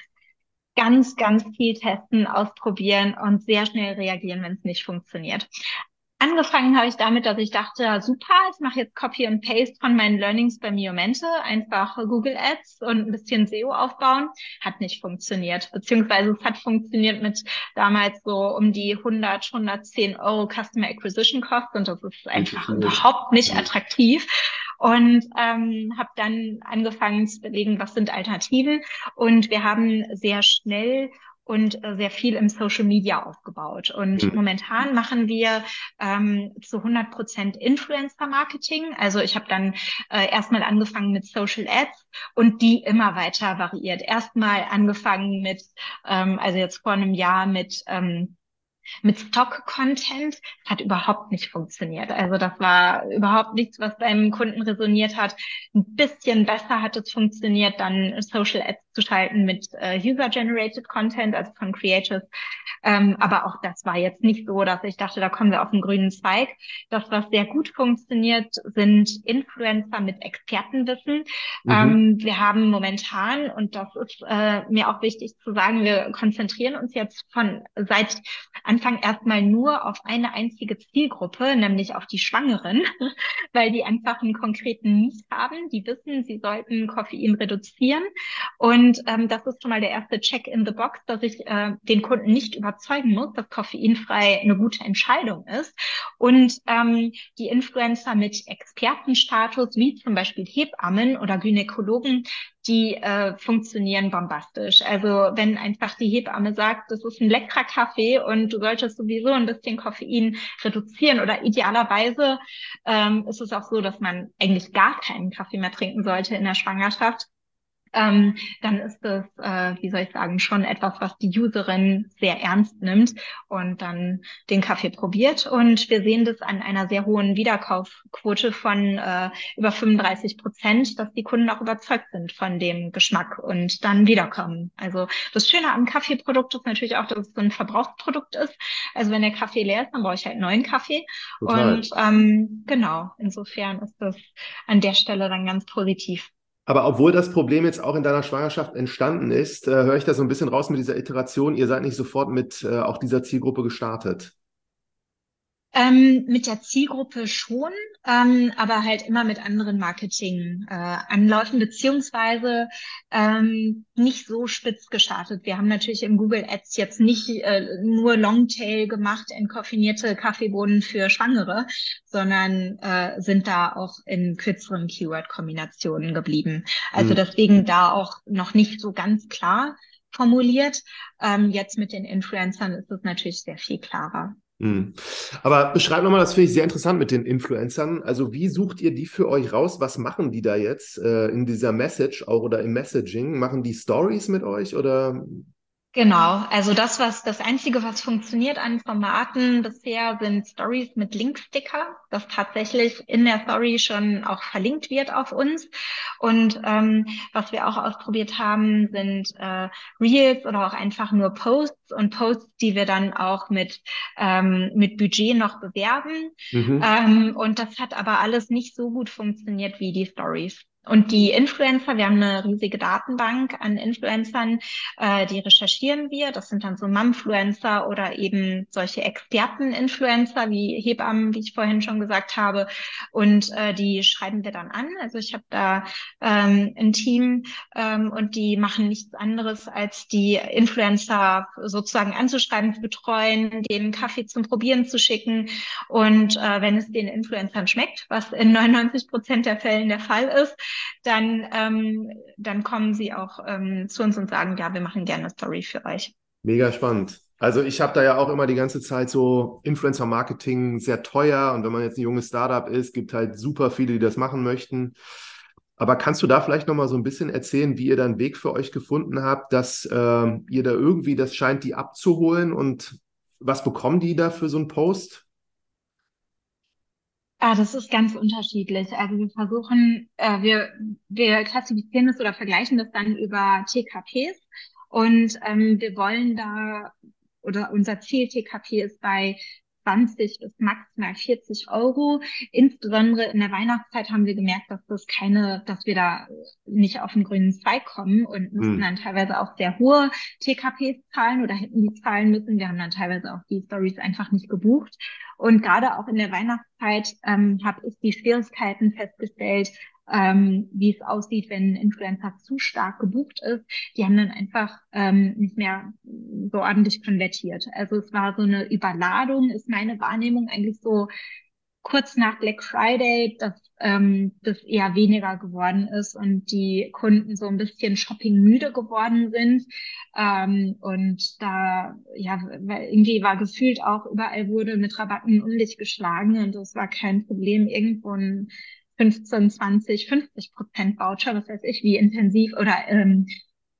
Ganz, ganz viel testen, ausprobieren und sehr schnell reagieren, wenn es nicht funktioniert. Angefangen habe ich damit, dass ich dachte, super, ich mache jetzt Copy und Paste von meinen Learnings bei Miomente, einfach Google Ads und ein bisschen SEO aufbauen. Hat nicht funktioniert, beziehungsweise es hat funktioniert mit damals so um die 100, 110 Euro Customer Acquisition Cost und das ist einfach überhaupt nicht attraktiv. Und ähm, habe dann angefangen zu überlegen, was sind Alternativen. Und wir haben sehr schnell und äh, sehr viel im Social Media aufgebaut. Und mhm. momentan machen wir ähm, zu 100 Prozent Influencer Marketing. Also ich habe dann äh, erstmal angefangen mit Social Ads und die immer weiter variiert. Erstmal angefangen mit, ähm, also jetzt vor einem Jahr mit ähm, mit Stock-Content hat überhaupt nicht funktioniert. Also das war überhaupt nichts, was beim Kunden resoniert hat. Ein bisschen besser hat es funktioniert, dann Social Ads zu schalten mit äh, User-Generated Content, also von Creators. Ähm, aber auch das war jetzt nicht so, dass ich dachte, da kommen wir auf den grünen Zweig. Das, was sehr gut funktioniert, sind Influencer mit Expertenwissen. Mhm. Ähm, wir haben momentan, und das ist äh, mir auch wichtig zu sagen, wir konzentrieren uns jetzt von seit Anfang erstmal nur auf eine einzige Zielgruppe, nämlich auf die Schwangeren, (laughs) weil die einfach einen konkreten Need haben. Die wissen, sie sollten Koffein reduzieren. Und ähm, das ist schon mal der erste Check in the Box, dass ich äh, den Kunden nicht überzeugen muss, dass koffeinfrei eine gute Entscheidung ist. Und ähm, die Influencer mit Expertenstatus, wie zum Beispiel Hebammen oder Gynäkologen, die äh, funktionieren bombastisch. Also wenn einfach die Hebamme sagt, das ist ein leckerer Kaffee und du solltest sowieso ein bisschen Koffein reduzieren oder idealerweise ähm, ist es auch so, dass man eigentlich gar keinen Kaffee mehr trinken sollte in der Schwangerschaft ähm, dann ist das, äh, wie soll ich sagen, schon etwas, was die Userin sehr ernst nimmt und dann den Kaffee probiert. Und wir sehen das an einer sehr hohen Wiederkaufquote von äh, über 35 Prozent, dass die Kunden auch überzeugt sind von dem Geschmack und dann wiederkommen. Also das Schöne am Kaffeeprodukt ist natürlich auch, dass es so ein Verbrauchsprodukt ist. Also wenn der Kaffee leer ist, dann brauche ich halt neuen Kaffee. Total. Und ähm, genau, insofern ist das an der Stelle dann ganz positiv. Aber obwohl das Problem jetzt auch in deiner Schwangerschaft entstanden ist, äh, höre ich da so ein bisschen raus mit dieser Iteration. Ihr seid nicht sofort mit äh, auch dieser Zielgruppe gestartet. Ähm, mit der Zielgruppe schon, ähm, aber halt immer mit anderen Marketing-Anläufen, äh, beziehungsweise ähm, nicht so spitz gestartet. Wir haben natürlich im Google Ads jetzt nicht äh, nur Longtail gemacht, entkoffinierte Kaffeebohnen für Schwangere, sondern äh, sind da auch in kürzeren Keyword-Kombinationen geblieben. Also mhm. deswegen da auch noch nicht so ganz klar formuliert. Ähm, jetzt mit den Influencern ist es natürlich sehr viel klarer. Mhm. Aber beschreib nochmal, das finde ich sehr interessant mit den Influencern. Also wie sucht ihr die für euch raus? Was machen die da jetzt äh, in dieser Message auch oder im Messaging? Machen die Stories mit euch oder Genau, also das, was das Einzige, was funktioniert an Formaten bisher, sind Stories mit Linksticker, das tatsächlich in der Story schon auch verlinkt wird auf uns. Und ähm, was wir auch ausprobiert haben, sind äh, Reels oder auch einfach nur Posts und Posts, die wir dann auch mit ähm, mit Budget noch bewerben. Mhm. Ähm, und das hat aber alles nicht so gut funktioniert wie die Stories. Und die Influencer, wir haben eine riesige Datenbank an Influencern, äh, die recherchieren wir. Das sind dann so Mumfluencer oder eben solche Experten-Influencer wie Hebammen, wie ich vorhin schon gesagt habe. Und äh, die schreiben wir dann an. Also ich habe da ähm, ein Team ähm, und die machen nichts anderes, als die Influencer sozusagen anzuschreiben, zu betreuen, den Kaffee zum Probieren zu schicken. Und äh, wenn es den Influencern schmeckt, was in 99 Prozent der Fällen der Fall ist, dann, ähm, dann kommen sie auch ähm, zu uns und sagen, ja, wir machen gerne eine Story für euch. Mega spannend. Also ich habe da ja auch immer die ganze Zeit so Influencer-Marketing sehr teuer und wenn man jetzt ein junges Startup ist, gibt halt super viele, die das machen möchten. Aber kannst du da vielleicht nochmal so ein bisschen erzählen, wie ihr da einen Weg für euch gefunden habt, dass äh, ihr da irgendwie, das scheint die abzuholen und was bekommen die da für so einen Post? Ah, das ist ganz unterschiedlich. Also wir versuchen, äh, wir, wir klassifizieren das oder vergleichen das dann über TKPs und ähm, wir wollen da oder unser Ziel TKP ist bei 20 bis maximal 40 Euro. Insbesondere in der Weihnachtszeit haben wir gemerkt, dass das keine, dass wir da nicht auf den grünen Zweig kommen und müssen mhm. dann teilweise auch sehr hohe TKPs zahlen oder hätten die zahlen müssen. Wir haben dann teilweise auch die Stories einfach nicht gebucht. Und gerade auch in der Weihnachtszeit ähm, habe ich die Schwierigkeiten festgestellt, ähm, wie es aussieht, wenn ein Influencer zu stark gebucht ist. Die haben dann einfach ähm, nicht mehr so ordentlich konvertiert. Also es war so eine Überladung, ist meine Wahrnehmung eigentlich so kurz nach Black Friday, dass ähm, das eher weniger geworden ist und die Kunden so ein bisschen shoppingmüde geworden sind. Ähm, und da, ja, irgendwie war gefühlt auch überall wurde mit Rabatten um dich geschlagen und es war kein Problem, irgendwo ein 15, 20, 50 Prozent Voucher, was weiß ich, wie intensiv oder ähm,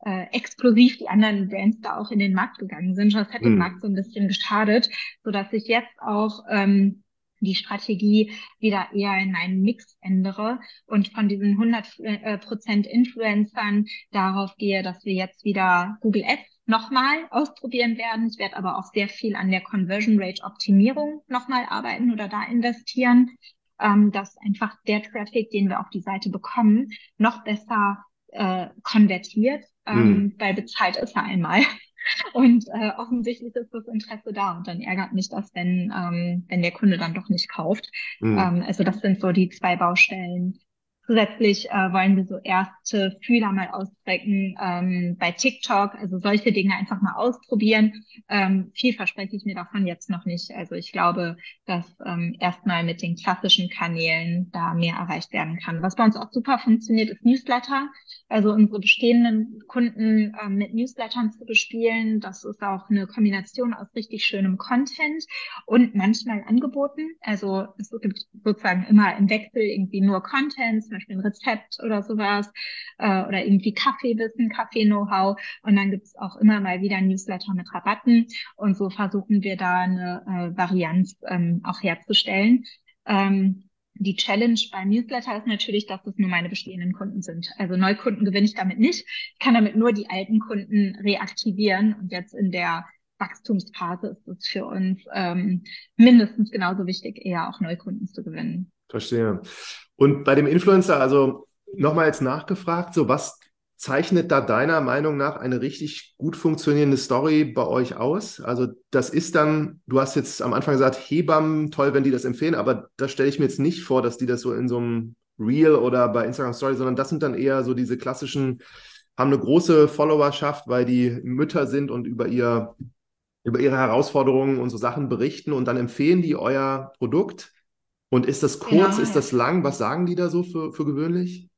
äh, explosiv die anderen Brands da auch in den Markt gegangen sind. Das hat mhm. dem Markt so ein bisschen geschadet, so dass ich jetzt auch ähm, die Strategie wieder eher in einen Mix ändere und von diesen 100 äh, Prozent Influencern darauf gehe, dass wir jetzt wieder Google Ads nochmal ausprobieren werden. Ich werde aber auch sehr viel an der Conversion Rate Optimierung nochmal arbeiten oder da investieren, ähm, dass einfach der Traffic, den wir auf die Seite bekommen, noch besser äh, konvertiert, ähm, hm. weil bezahlt ist er einmal. (laughs) Und äh, offensichtlich ist das Interesse da und dann ärgert mich das, wenn, ähm, wenn der Kunde dann doch nicht kauft. Mhm. Ähm, also das sind so die zwei Baustellen, Zusätzlich äh, wollen wir so erste Fühler mal ausstrecken ähm, bei TikTok, also solche Dinge einfach mal ausprobieren. Ähm, viel verspreche ich mir davon jetzt noch nicht. Also ich glaube, dass ähm, erstmal mit den klassischen Kanälen da mehr erreicht werden kann. Was bei uns auch super funktioniert, ist Newsletter. Also unsere bestehenden Kunden ähm, mit Newslettern zu bespielen. Das ist auch eine Kombination aus richtig schönem Content und manchmal Angeboten. Also es gibt sozusagen immer im Wechsel irgendwie nur Content Beispiel ein Rezept oder sowas äh, oder irgendwie Kaffeewissen, Kaffee-Know-how. Und dann gibt es auch immer mal wieder Newsletter mit Rabatten. Und so versuchen wir da eine äh, Varianz ähm, auch herzustellen. Ähm, die Challenge beim Newsletter ist natürlich, dass es nur meine bestehenden Kunden sind. Also Neukunden gewinne ich damit nicht. Ich kann damit nur die alten Kunden reaktivieren. Und jetzt in der Wachstumsphase ist es für uns ähm, mindestens genauso wichtig, eher auch Neukunden zu gewinnen. Verstehe. Und bei dem Influencer, also nochmal jetzt nachgefragt, so was zeichnet da deiner Meinung nach eine richtig gut funktionierende Story bei euch aus? Also das ist dann, du hast jetzt am Anfang gesagt, Hebammen, toll, wenn die das empfehlen, aber das stelle ich mir jetzt nicht vor, dass die das so in so einem Reel oder bei Instagram Story, sondern das sind dann eher so diese klassischen, haben eine große Followerschaft, weil die Mütter sind und über ihr über ihre Herausforderungen und so Sachen berichten und dann empfehlen die euer Produkt und ist das kurz, ja, ist das lang? Was sagen die da so für, für gewöhnlich?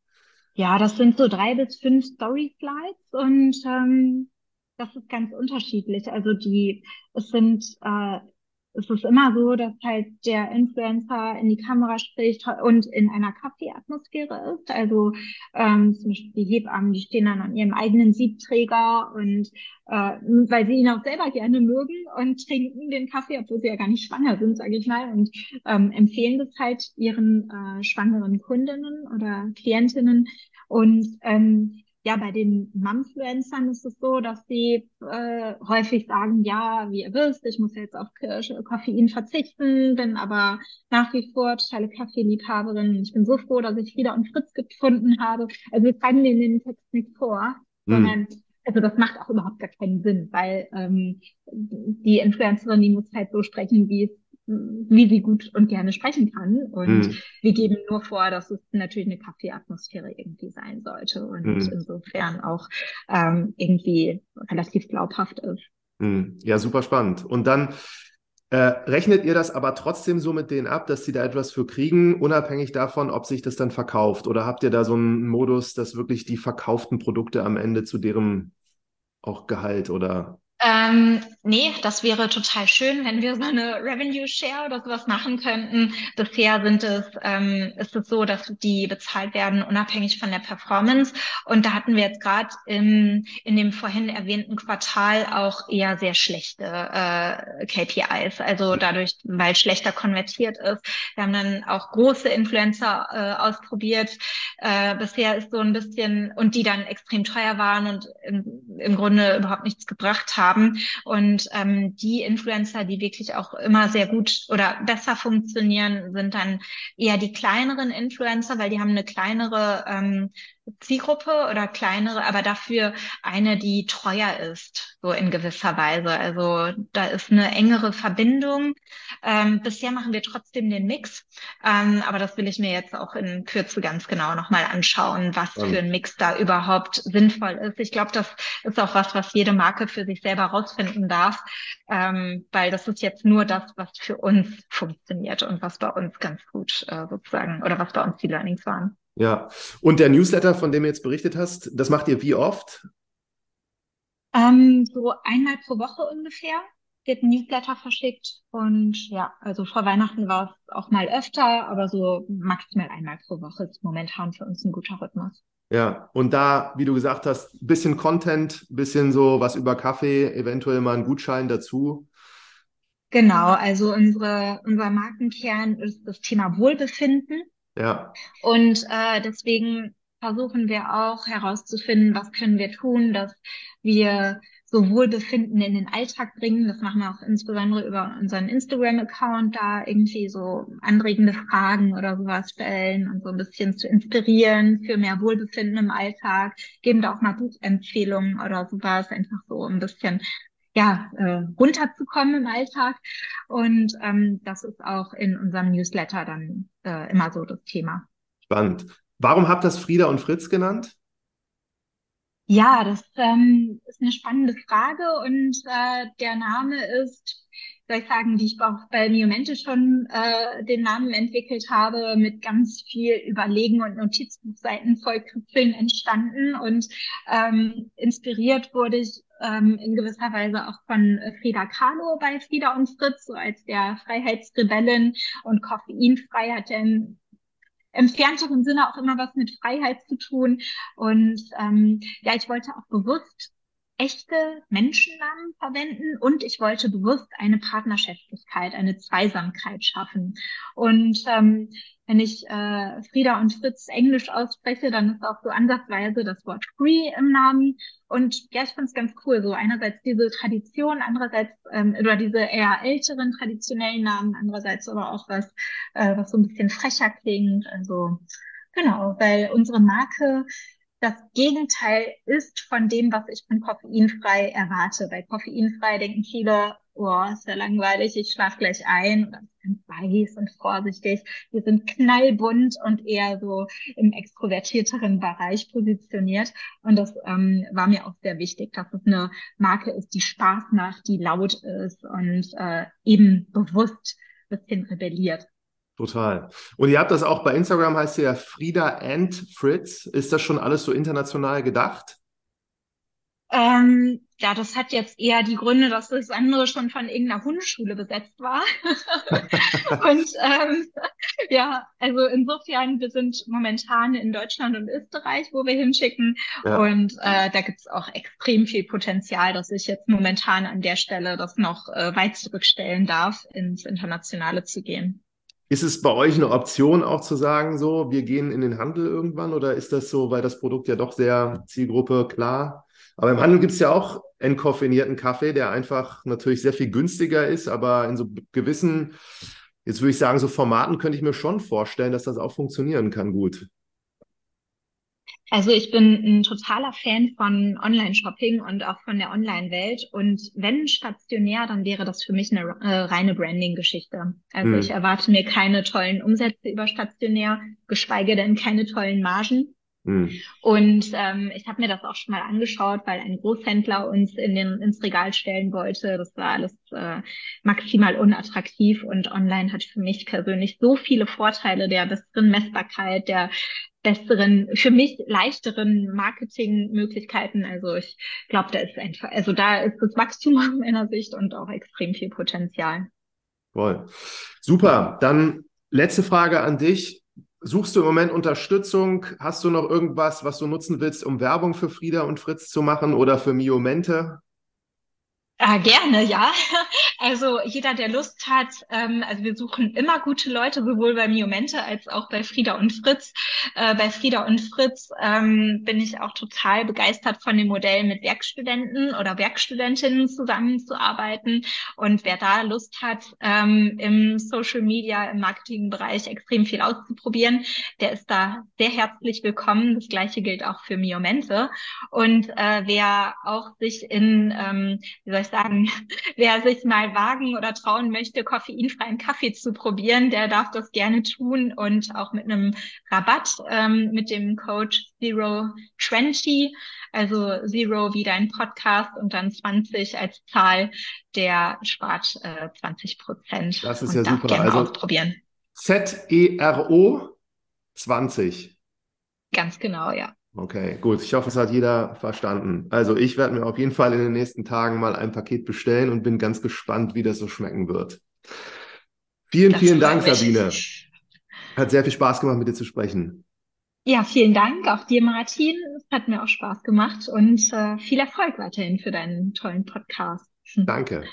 Ja, das sind so drei bis fünf Story-Slides und ähm, das ist ganz unterschiedlich. Also die, es sind äh, es ist immer so, dass halt der Influencer in die Kamera spricht und in einer Kaffeeatmosphäre ist. Also ähm, zum Beispiel die Hebammen, die stehen dann an ihrem eigenen Siebträger und äh, weil sie ihn auch selber gerne mögen und trinken den Kaffee, obwohl sie ja gar nicht schwanger sind, sage ich mal, und ähm, empfehlen das halt ihren äh, schwangeren Kundinnen oder Klientinnen. Und ähm, ja, bei den Mumfluencern ist es so, dass sie äh, häufig sagen, ja, wie ihr wisst, ich muss jetzt auf Koffein verzichten, bin aber nach wie vor totale Kaffeeliebhaberin. Ich bin so froh, dass ich Frieda und Fritz gefunden habe. Also wir schreiben denen den Text nicht vor, mhm. sondern also das macht auch überhaupt gar keinen Sinn, weil ähm, die Influencerin, die muss halt so sprechen, wie es wie sie gut und gerne sprechen kann. Und mhm. wir geben nur vor, dass es natürlich eine Kaffeeatmosphäre irgendwie sein sollte und mhm. insofern auch ähm, irgendwie relativ glaubhaft ist. Mhm. Ja, super spannend. Und dann äh, rechnet ihr das aber trotzdem so mit denen ab, dass sie da etwas für kriegen, unabhängig davon, ob sich das dann verkauft? Oder habt ihr da so einen Modus, dass wirklich die verkauften Produkte am Ende zu deren auch Gehalt oder ähm, nee, das wäre total schön, wenn wir so eine Revenue Share oder sowas machen könnten. Bisher sind es, ähm, ist es so, dass die bezahlt werden unabhängig von der Performance. Und da hatten wir jetzt gerade in dem vorhin erwähnten Quartal auch eher sehr schlechte äh, KPIs. Also dadurch, weil schlechter konvertiert ist. Wir haben dann auch große Influencer äh, ausprobiert. Äh, bisher ist so ein bisschen, und die dann extrem teuer waren und im, im Grunde überhaupt nichts gebracht haben haben. Und ähm, die Influencer, die wirklich auch immer sehr gut oder besser funktionieren, sind dann eher die kleineren Influencer, weil die haben eine kleinere ähm, Zielgruppe oder kleinere, aber dafür eine, die treuer ist, so in gewisser Weise. Also da ist eine engere Verbindung. Ähm, bisher machen wir trotzdem den Mix, ähm, aber das will ich mir jetzt auch in Kürze ganz genau nochmal anschauen, was für ein Mix da überhaupt sinnvoll ist. Ich glaube, das ist auch was, was jede Marke für sich selber rausfinden darf, ähm, weil das ist jetzt nur das, was für uns funktioniert und was bei uns ganz gut äh, sozusagen oder was bei uns die Learnings waren. Ja, und der Newsletter, von dem du jetzt berichtet hast, das macht ihr wie oft? Ähm, so einmal pro Woche ungefähr wird ein Newsletter verschickt und ja, also vor Weihnachten war es auch mal öfter, aber so maximal einmal pro Woche ist momentan für uns ein guter Rhythmus. Ja, und da, wie du gesagt hast, bisschen Content, bisschen so was über Kaffee, eventuell mal einen Gutschein dazu. Genau, also unsere, unser Markenkern ist das Thema Wohlbefinden. Ja. Und äh, deswegen versuchen wir auch herauszufinden, was können wir tun, dass wir so Wohlbefinden in den Alltag bringen. Das machen wir auch insbesondere über unseren Instagram-Account, da irgendwie so anregende Fragen oder sowas stellen und so ein bisschen zu inspirieren für mehr Wohlbefinden im Alltag. Geben da auch mal Buchempfehlungen oder sowas, einfach so ein bisschen ja, äh, runterzukommen im Alltag. Und ähm, das ist auch in unserem Newsletter dann äh, immer so das Thema. Spannend. Warum habt ihr das Frieda und Fritz genannt? Ja, das ähm, ist eine spannende Frage und äh, der Name ist, soll ich sagen, wie ich auch bei Miomente schon äh, den Namen entwickelt habe, mit ganz viel Überlegen und Notizbuchseiten voll Kribbeln entstanden und ähm, inspiriert wurde ich ähm, in gewisser Weise auch von Frida Kahlo bei Frieda und Fritz, so als der Freiheitsrebellin und koffeinfrei hat denn entfernteren Sinne auch immer was mit Freiheit zu tun. Und ähm, ja, ich wollte auch bewusst echte Menschennamen verwenden und ich wollte bewusst eine Partnerschaftlichkeit, eine Zweisamkeit schaffen. Und ähm, wenn ich äh, Frieda und Fritz Englisch ausspreche, dann ist auch so ansatzweise das Wort free im Namen. Und ja, ich finde es ganz cool. So einerseits diese Tradition, andererseits ähm, oder diese eher älteren traditionellen Namen, andererseits aber auch was, äh, was so ein bisschen frecher klingt. Also genau, weil unsere Marke das Gegenteil ist von dem, was ich von koffeinfrei erwarte. Bei koffeinfrei denken viele, oh, ist ja langweilig, ich schlafe gleich ein oder ganz weiß und vorsichtig. Wir sind knallbunt und eher so im extrovertierteren Bereich positioniert. Und das ähm, war mir auch sehr wichtig, dass es eine Marke ist, die Spaß macht, die laut ist und äh, eben bewusst bisschen rebelliert. Total. Und ihr habt das auch bei Instagram, heißt ja Frieda and Fritz. Ist das schon alles so international gedacht? Ähm, ja, das hat jetzt eher die Gründe, dass das andere schon von irgendeiner Hundeschule besetzt war. (laughs) und ähm, ja, also insofern, wir sind momentan in Deutschland und Österreich, wo wir hinschicken. Ja. Und äh, da gibt es auch extrem viel Potenzial, dass ich jetzt momentan an der Stelle das noch äh, weit zurückstellen darf, ins Internationale zu gehen. Ist es bei euch eine Option auch zu sagen, so, wir gehen in den Handel irgendwann oder ist das so, weil das Produkt ja doch sehr Zielgruppe klar? Aber im Handel gibt es ja auch entkoffinierten Kaffee, der einfach natürlich sehr viel günstiger ist, aber in so gewissen, jetzt würde ich sagen, so Formaten könnte ich mir schon vorstellen, dass das auch funktionieren kann gut. Also ich bin ein totaler Fan von Online-Shopping und auch von der Online-Welt. Und wenn stationär, dann wäre das für mich eine äh, reine Branding-Geschichte. Also hm. ich erwarte mir keine tollen Umsätze über stationär, geschweige denn keine tollen Margen. Hm. Und ähm, ich habe mir das auch schon mal angeschaut, weil ein Großhändler uns in den, ins Regal stellen wollte. Das war alles äh, maximal unattraktiv und online hat für mich persönlich so viele Vorteile der besseren Messbarkeit, der besseren, für mich leichteren Marketingmöglichkeiten. Also ich glaube, da ist einfach, also da ist das Wachstum (laughs) aus meiner Sicht und auch extrem viel Potenzial. Toll. Super. Dann letzte Frage an dich. Suchst du im Moment Unterstützung? Hast du noch irgendwas, was du nutzen willst, um Werbung für Frieda und Fritz zu machen oder für Miomente? Äh, Ah, gerne, ja. (laughs) Also jeder, der Lust hat, ähm, also wir suchen immer gute Leute, sowohl bei Miomente als auch bei Frieda und Fritz. Äh, bei Frieda und Fritz ähm, bin ich auch total begeistert von dem Modell, mit Werkstudenten oder Werkstudentinnen zusammenzuarbeiten. Und wer da Lust hat, ähm, im Social Media, im Marketingbereich extrem viel auszuprobieren, der ist da sehr herzlich willkommen. Das gleiche gilt auch für Miomente. Und äh, wer auch sich in, ähm, wie soll ich sagen, (laughs) wer sich mal wagen oder trauen möchte, koffeinfreien Kaffee zu probieren, der darf das gerne tun und auch mit einem Rabatt ähm, mit dem Code Zero 20, also Zero wie dein Podcast und dann 20 als Zahl, der spart äh, 20 Prozent. Das ist ja super. Gerne also ausprobieren. Z-E-R-O 20. Ganz genau, ja. Okay, gut. Ich hoffe, es hat jeder verstanden. Also ich werde mir auf jeden Fall in den nächsten Tagen mal ein Paket bestellen und bin ganz gespannt, wie das so schmecken wird. Vielen, das vielen Dank, mich. Sabine. Hat sehr viel Spaß gemacht, mit dir zu sprechen. Ja, vielen Dank auch dir, Martin. Es hat mir auch Spaß gemacht und äh, viel Erfolg weiterhin für deinen tollen Podcast. Danke.